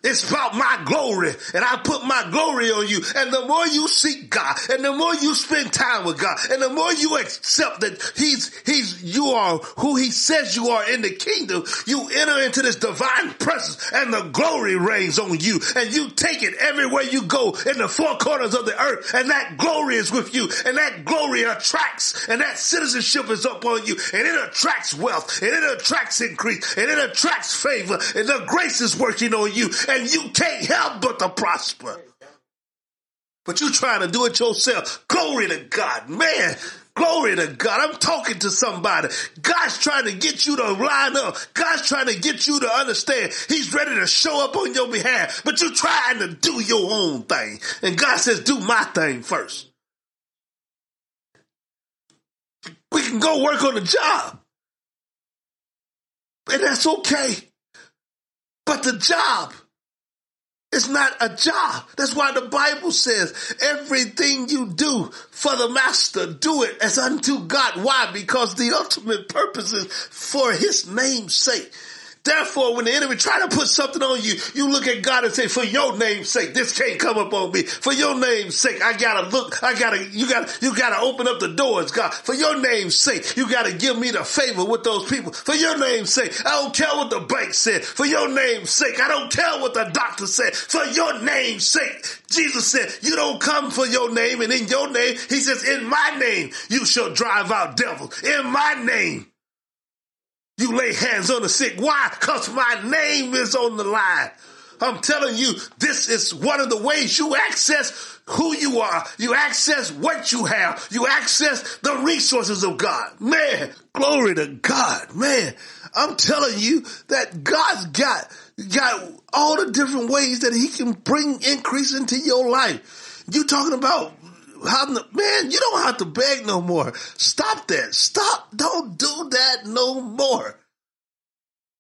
It's about my glory and I put my glory on you. And the more you seek God and the more you spend time with God and the more you accept that he's, he's, you are who he says you are in the kingdom, you enter into this divine presence and the glory reigns on you and you take it everywhere you go in the four corners of the earth and that glory is with you and that glory attracts and that citizenship is upon you and it attracts wealth and it attracts increase and it attracts favor and the grace is working on you and you can't help but to prosper. But you trying to do it yourself. Glory to God, man. Glory to God. I'm talking to somebody. God's trying to get you to line up. God's trying to get you to understand. He's ready to show up on your behalf, but you're trying to do your own thing. And God says, do my thing first. We can go work on the job. And that's okay. But the job it's not a job. That's why the Bible says everything you do for the master, do it as unto God. Why? Because the ultimate purpose is for his name's sake. Therefore, when the enemy try to put something on you, you look at God and say, for your name's sake, this can't come up on me. For your name's sake, I gotta look, I gotta, you gotta, you gotta open up the doors, God. For your name's sake, you gotta give me the favor with those people. For your name's sake, I don't care what the bank said. For your name's sake, I don't care what the doctor said. For your name's sake, Jesus said, you don't come for your name and in your name, he says, in my name, you shall drive out devils. In my name. You lay hands on the sick. Why? Cause my name is on the line. I'm telling you, this is one of the ways you access who you are. You access what you have. You access the resources of God. Man, glory to God. Man, I'm telling you that God's got, got all the different ways that he can bring increase into your life. You talking about man, you don't have to beg no more. Stop that. Stop. Don't do that no more.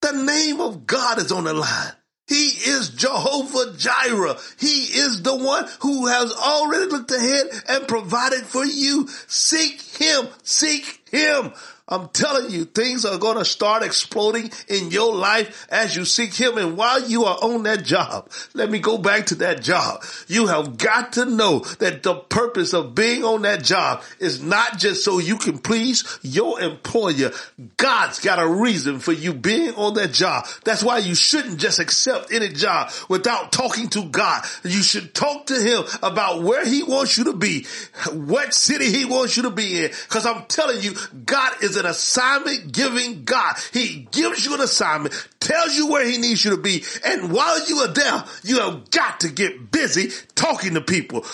The name of God is on the line. He is Jehovah Jireh. He is the one who has already looked ahead and provided for you. Seek him. Seek him. I'm telling you, things are going to start exploding in your life as you seek him. And while you are on that job, let me go back to that job. You have got to know that the purpose of being on that job is not just so you can please your employer. God's got a reason for you being on that job. That's why you shouldn't just accept any job without talking to God. You should talk to him about where he wants you to be, what city he wants you to be in. Cause I'm telling you, God is an assignment giving God. He gives you an assignment, tells you where he needs you to be. And while you are there, you have got to get busy talking to people,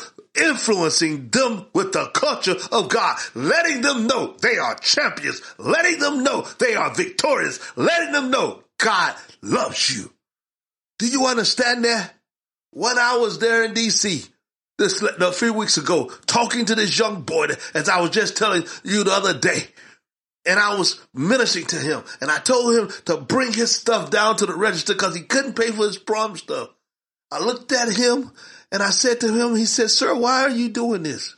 influencing them with the culture of God, letting them know they are champions, letting them know they are victorious, letting them know God loves you. Do you understand that? When I was there in DC, this a few weeks ago, talking to this young boy, as I was just telling you the other day, and I was ministering to him and I told him to bring his stuff down to the register because he couldn't pay for his prom stuff. I looked at him and I said to him, he said, sir, why are you doing this?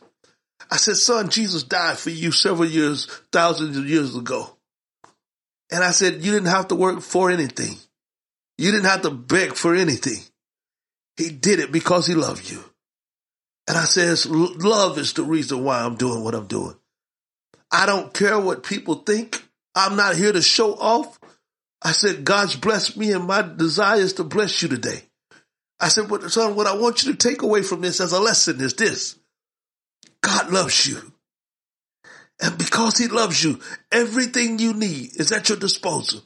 I said, son, Jesus died for you several years, thousands of years ago. And I said, you didn't have to work for anything. You didn't have to beg for anything. He did it because he loved you. And I says, love is the reason why I'm doing what I'm doing. I don't care what people think. I'm not here to show off. I said, God's blessed me and my desire is to bless you today. I said, son, what I want you to take away from this as a lesson is this. God loves you. And because he loves you, everything you need is at your disposal.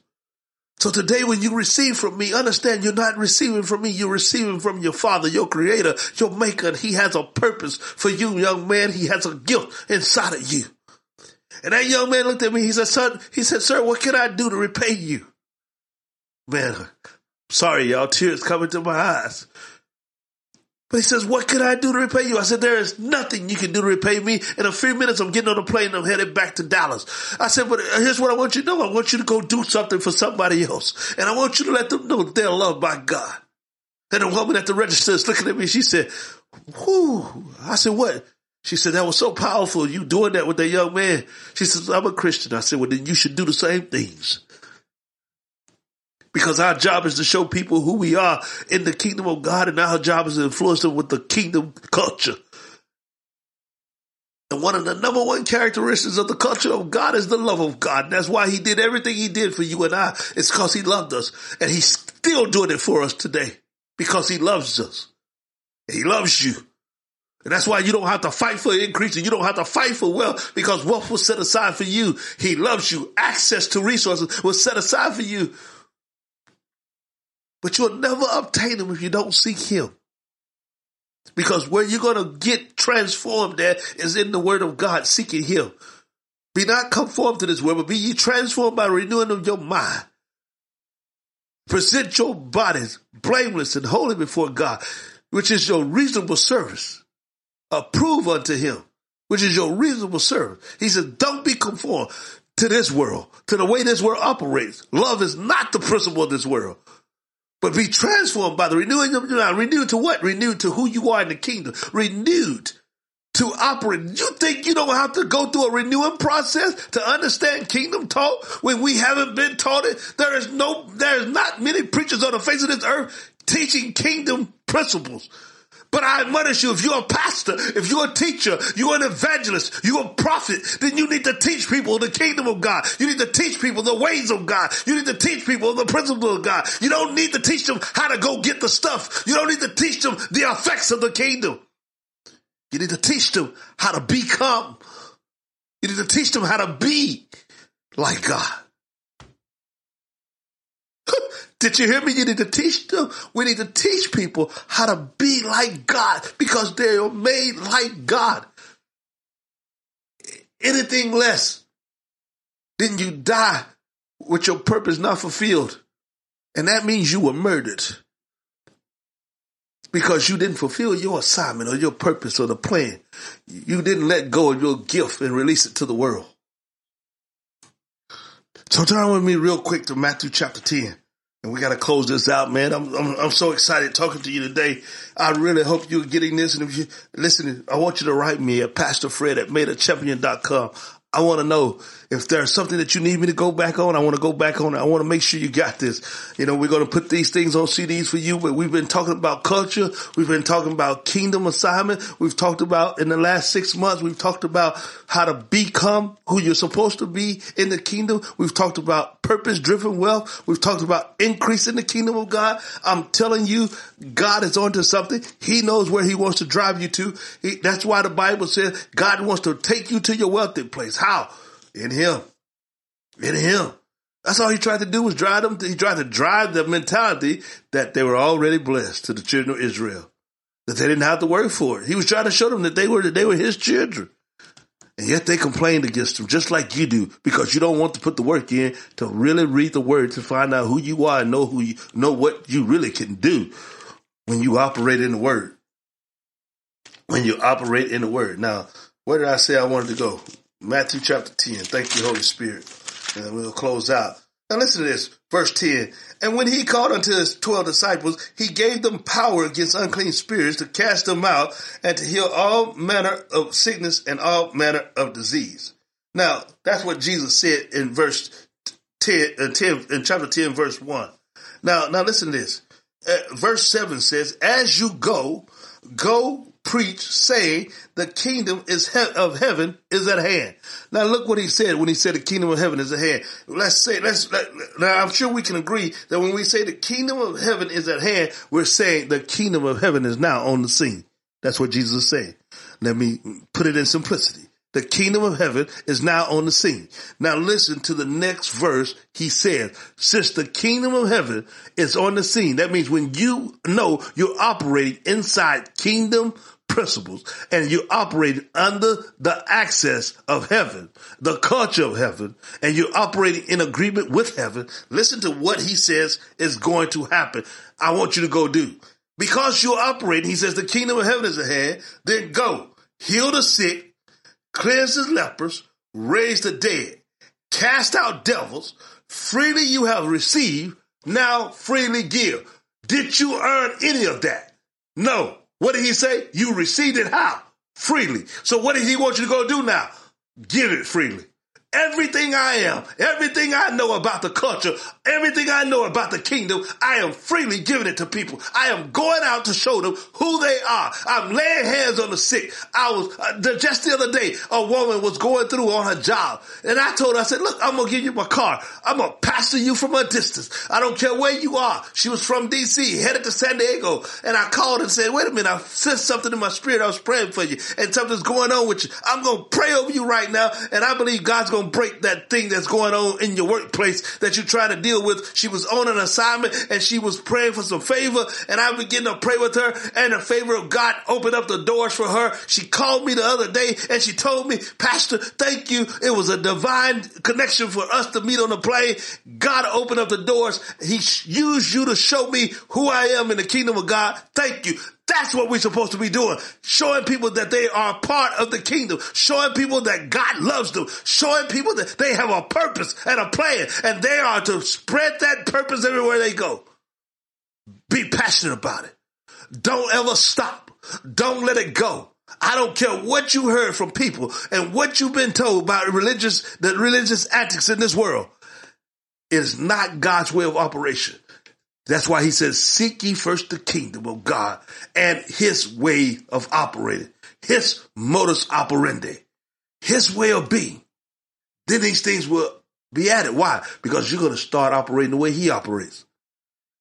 So today when you receive from me, understand you're not receiving from me, you're receiving from your father, your creator, your maker. He has a purpose for you, young man. He has a gift inside of you. And that young man looked at me. He said, son, he said, sir, what can I do to repay you? Man, sorry, y'all, tears coming to my eyes. But he says, what can I do to repay you? I said, there is nothing you can do to repay me. In a few minutes, I'm getting on a plane I'm headed back to Dallas. I said, but here's what I want you to know I want you to go do something for somebody else. And I want you to let them know that they're loved by God. And the woman at the register is looking at me. She said, whoo. I said, what? She said, that was so powerful. You doing that with that young man. She says, I'm a Christian. I said, well, then you should do the same things. Because our job is to show people who we are in the kingdom of God and our job is to influence them with the kingdom culture. And one of the number one characteristics of the culture of God is the love of God. That's why he did everything he did for you and I. It's because he loved us. And he's still doing it for us today because he loves us. He loves you. And that's why you don't have to fight for increase and you don't have to fight for wealth because wealth was set aside for you. He loves you. Access to resources was set aside for you. But you'll never obtain them if you don't seek him. Because where you're going to get transformed at is in the word of God, seeking him. Be not conformed to this world, but be ye transformed by renewing of your mind. Present your bodies blameless and holy before God, which is your reasonable service approve unto him, which is your reasonable service. He says, don't be conformed to this world, to the way this world operates. Love is not the principle of this world. But be transformed by the renewing of your mind. Renewed to what? Renewed to who you are in the kingdom. Renewed to operate. You think you don't have to go through a renewing process to understand kingdom talk when we haven't been taught it? There is no, there is not many preachers on the face of this earth teaching kingdom principles. But I admonish you, if you're a pastor, if you're a teacher, you're an evangelist, you're a prophet, then you need to teach people the kingdom of God. You need to teach people the ways of God. You need to teach people the principles of God. You don't need to teach them how to go get the stuff. You don't need to teach them the effects of the kingdom. You need to teach them how to become. You need to teach them how to be like God. Did you hear me? You need to teach them. We need to teach people how to be like God because they are made like God. Anything less, then you die with your purpose not fulfilled. And that means you were murdered because you didn't fulfill your assignment or your purpose or the plan. You didn't let go of your gift and release it to the world. So turn with me real quick to Matthew chapter 10. And we got to close this out, man. I'm, I'm, I'm so excited talking to you today. I really hope you're getting this. And if you listen, I want you to write me at Pastor Fred at madeachampion.com. I want to know if there's something that you need me to go back on. I want to go back on. I want to make sure you got this. You know, we're going to put these things on CDs for you, but we've been talking about culture. We've been talking about kingdom assignment. We've talked about in the last six months, we've talked about how to become who you're supposed to be in the kingdom. We've talked about purpose driven wealth. We've talked about increasing the kingdom of God. I'm telling you, God is onto something. He knows where he wants to drive you to. He, that's why the Bible says God wants to take you to your wealthy place. How? In him. In him. That's all he tried to do was drive them. he tried to drive the mentality that they were already blessed to the children of Israel. That they didn't have to work for it. He was trying to show them that they were, that they were his children. And yet they complained against him just like you do because you don't want to put the work in to really read the word to find out who you are and know who you know what you really can do when you operate in the word. When you operate in the word. Now, where did I say I wanted to go? Matthew chapter 10. Thank you, Holy Spirit. And we'll close out. Now listen to this. Verse 10. And when he called unto his twelve disciples, he gave them power against unclean spirits to cast them out and to heal all manner of sickness and all manner of disease. Now, that's what Jesus said in verse 10, uh, 10 in chapter 10, verse 1. Now, now listen to this. Uh, verse 7 says, As you go, go preach, say the kingdom is he- of heaven is at hand. Now look what he said when he said the kingdom of heaven is at hand. Let's say, let's, let, now I'm sure we can agree that when we say the kingdom of heaven is at hand, we're saying the kingdom of heaven is now on the scene. That's what Jesus is saying. Let me put it in simplicity. The kingdom of heaven is now on the scene. Now listen to the next verse. He said, since the kingdom of heaven is on the scene, that means when you know you're operating inside kingdom principles and you operate under the access of heaven, the culture of heaven, and you're operating in agreement with heaven, listen to what he says is going to happen. I want you to go do. Because you're operating, he says the kingdom of heaven is ahead, then go, heal the sick, cleanse the lepers, raise the dead, cast out devils, freely you have received, now freely give. Did you earn any of that? No. What did he say? You received it how? Freely. So what did he want you to go do now? Give it freely. Everything I am, everything I know about the culture, everything I know about the kingdom, I am freely giving it to people. I am going out to show them who they are. I'm laying hands on the sick. I was, uh, just the other day, a woman was going through on her job and I told her, I said, look, I'm to give you my car. I'm to pastor you from a distance. I don't care where you are. She was from DC, headed to San Diego. And I called and said, wait a minute, I sensed something in my spirit. I was praying for you and something's going on with you. I'm to pray over you right now. And I believe God's going break that thing that's going on in your workplace that you try to deal with. She was on an assignment and she was praying for some favor and I began to pray with her and the favor of God opened up the doors for her. She called me the other day and she told me, Pastor, thank you. It was a divine connection for us to meet on the plane. God opened up the doors. He used you to show me who I am in the kingdom of God. Thank you. That's what we're supposed to be doing. Showing people that they are part of the kingdom. Showing people that God loves them. Showing people that they have a purpose and a plan and they are to spread that purpose everywhere they go. Be passionate about it. Don't ever stop. Don't let it go. I don't care what you heard from people and what you've been told about religious, the religious antics in this world. It is not God's way of operation. That's why he says, seek ye first the kingdom of God and his way of operating, his modus operandi, his way of being. Then these things will be added. Why? Because you're going to start operating the way he operates.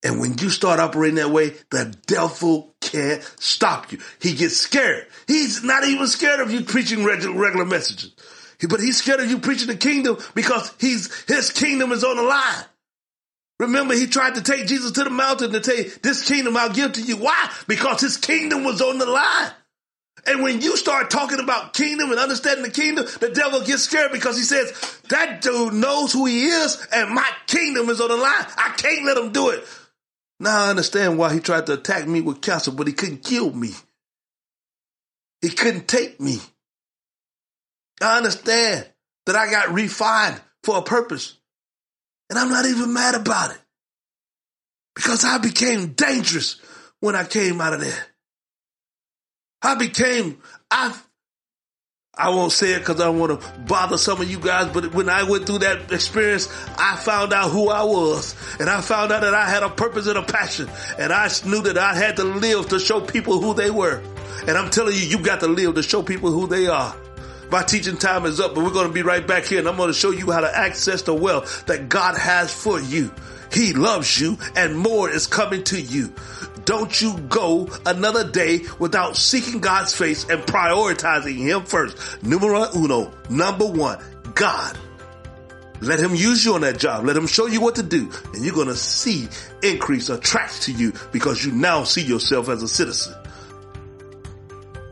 And when you start operating that way, the devil can't stop you. He gets scared. He's not even scared of you preaching regular messages. But he's scared of you preaching the kingdom because he's, his kingdom is on the line. Remember, he tried to take Jesus to the mountain to say, this kingdom I'll give to you. Why? Because his kingdom was on the line. And when you start talking about kingdom and understanding the kingdom, the devil gets scared because he says, that dude knows who he is and my kingdom is on the line. I can't let him do it. Now I understand why he tried to attack me with cancer, but he couldn't kill me. He couldn't take me. I understand that I got refined for a purpose. And I'm not even mad about it. Because I became dangerous when I came out of there. I became, I, I won't say it because I don't want to bother some of you guys, but when I went through that experience, I found out who I was. And I found out that I had a purpose and a passion. And I knew that I had to live to show people who they were. And I'm telling you, you got to live to show people who they are. My teaching time is up, but we're going to be right back here and I'm going to show you how to access the wealth that God has for you. He loves you and more is coming to you. Don't you go another day without seeking God's face and prioritizing Him first. Numero uno, number one, God. Let him use you on that job. Let him show you what to do. And you're going to see increase attract to you because you now see yourself as a citizen.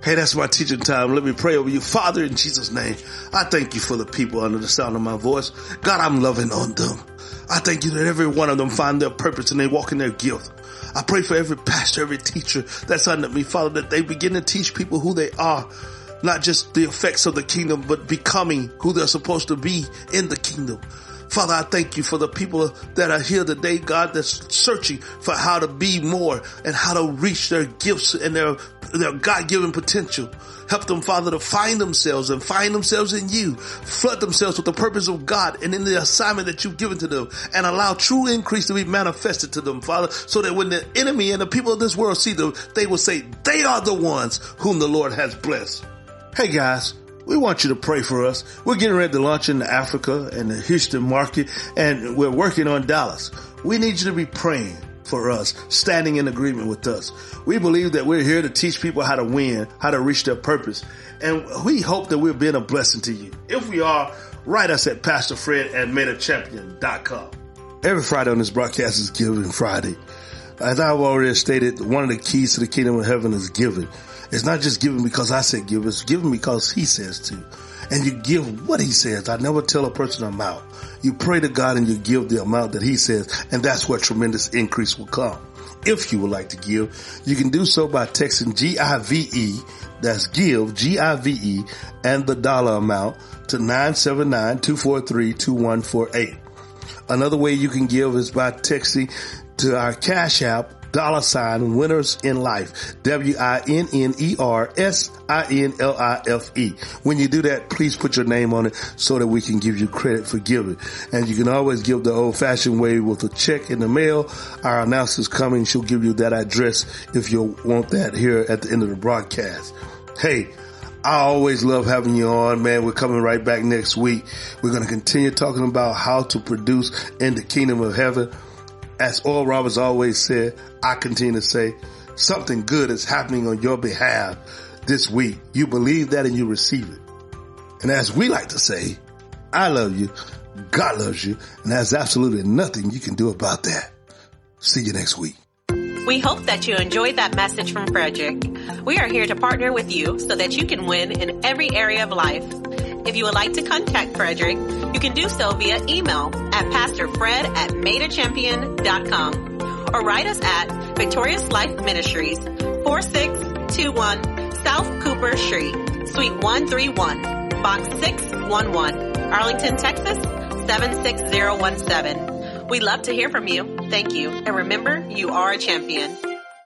Hey, that's my teaching time. Let me pray over you. Father, in Jesus' name, I thank you for the people under the sound of my voice. God, I'm loving on them. I thank you that every one of them find their purpose and they walk in their gift. I pray for every pastor, every teacher that's under me, Father, that they begin to teach people who they are. Not just the effects of the kingdom, but becoming who they're supposed to be in the kingdom. Father, I thank you for the people that are here today, God, that's searching for how to be more and how to reach their gifts and their, their God-given potential. Help them, Father, to find themselves and find themselves in you. Flood themselves with the purpose of God and in the assignment that you've given to them and allow true increase to be manifested to them, Father, so that when the enemy and the people of this world see them, they will say, they are the ones whom the Lord has blessed. Hey guys, we want you to pray for us. We're getting ready to launch into Africa and the Houston market, and we're working on Dallas. We need you to be praying for us, standing in agreement with us. We believe that we're here to teach people how to win, how to reach their purpose. And we hope that we're being a blessing to you. If we are, write us at Pastor Fred at MadeAChampion.com. Every Friday on this broadcast is Giving Friday. As I've already stated, one of the keys to the kingdom of heaven is giving. It's not just giving because I said give, it's giving because he says to. And you give what he says. I never tell a person amount. You pray to God and you give the amount that he says, and that's where tremendous increase will come. If you would like to give, you can do so by texting G-I-V-E, that's give, G-I-V-E, and the dollar amount to 979-243-2148. Another way you can give is by texting to our Cash App dollar sign winners in life. W-I-N-N-E-R-S-I-N-L-I-F-E. When you do that, please put your name on it so that we can give you credit for giving. And you can always give the old fashioned way with a check in the mail. Our announcer's coming. She'll give you that address if you want that here at the end of the broadcast. Hey, I always love having you on, man. We're coming right back next week. We're going to continue talking about how to produce in the kingdom of heaven. As Oral Roberts always said, I continue to say something good is happening on your behalf this week. You believe that and you receive it. And as we like to say, I love you. God loves you. And there's absolutely nothing you can do about that. See you next week. We hope that you enjoyed that message from Frederick. We are here to partner with you so that you can win in every area of life. If you would like to contact Frederick, you can do so via email at pastorfred at madeachampion.com or write us at Victorious Life Ministries, 4621 South Cooper Street, Suite 131, Box 611, Arlington, Texas, 76017. We love to hear from you. Thank you. And remember, you are a champion.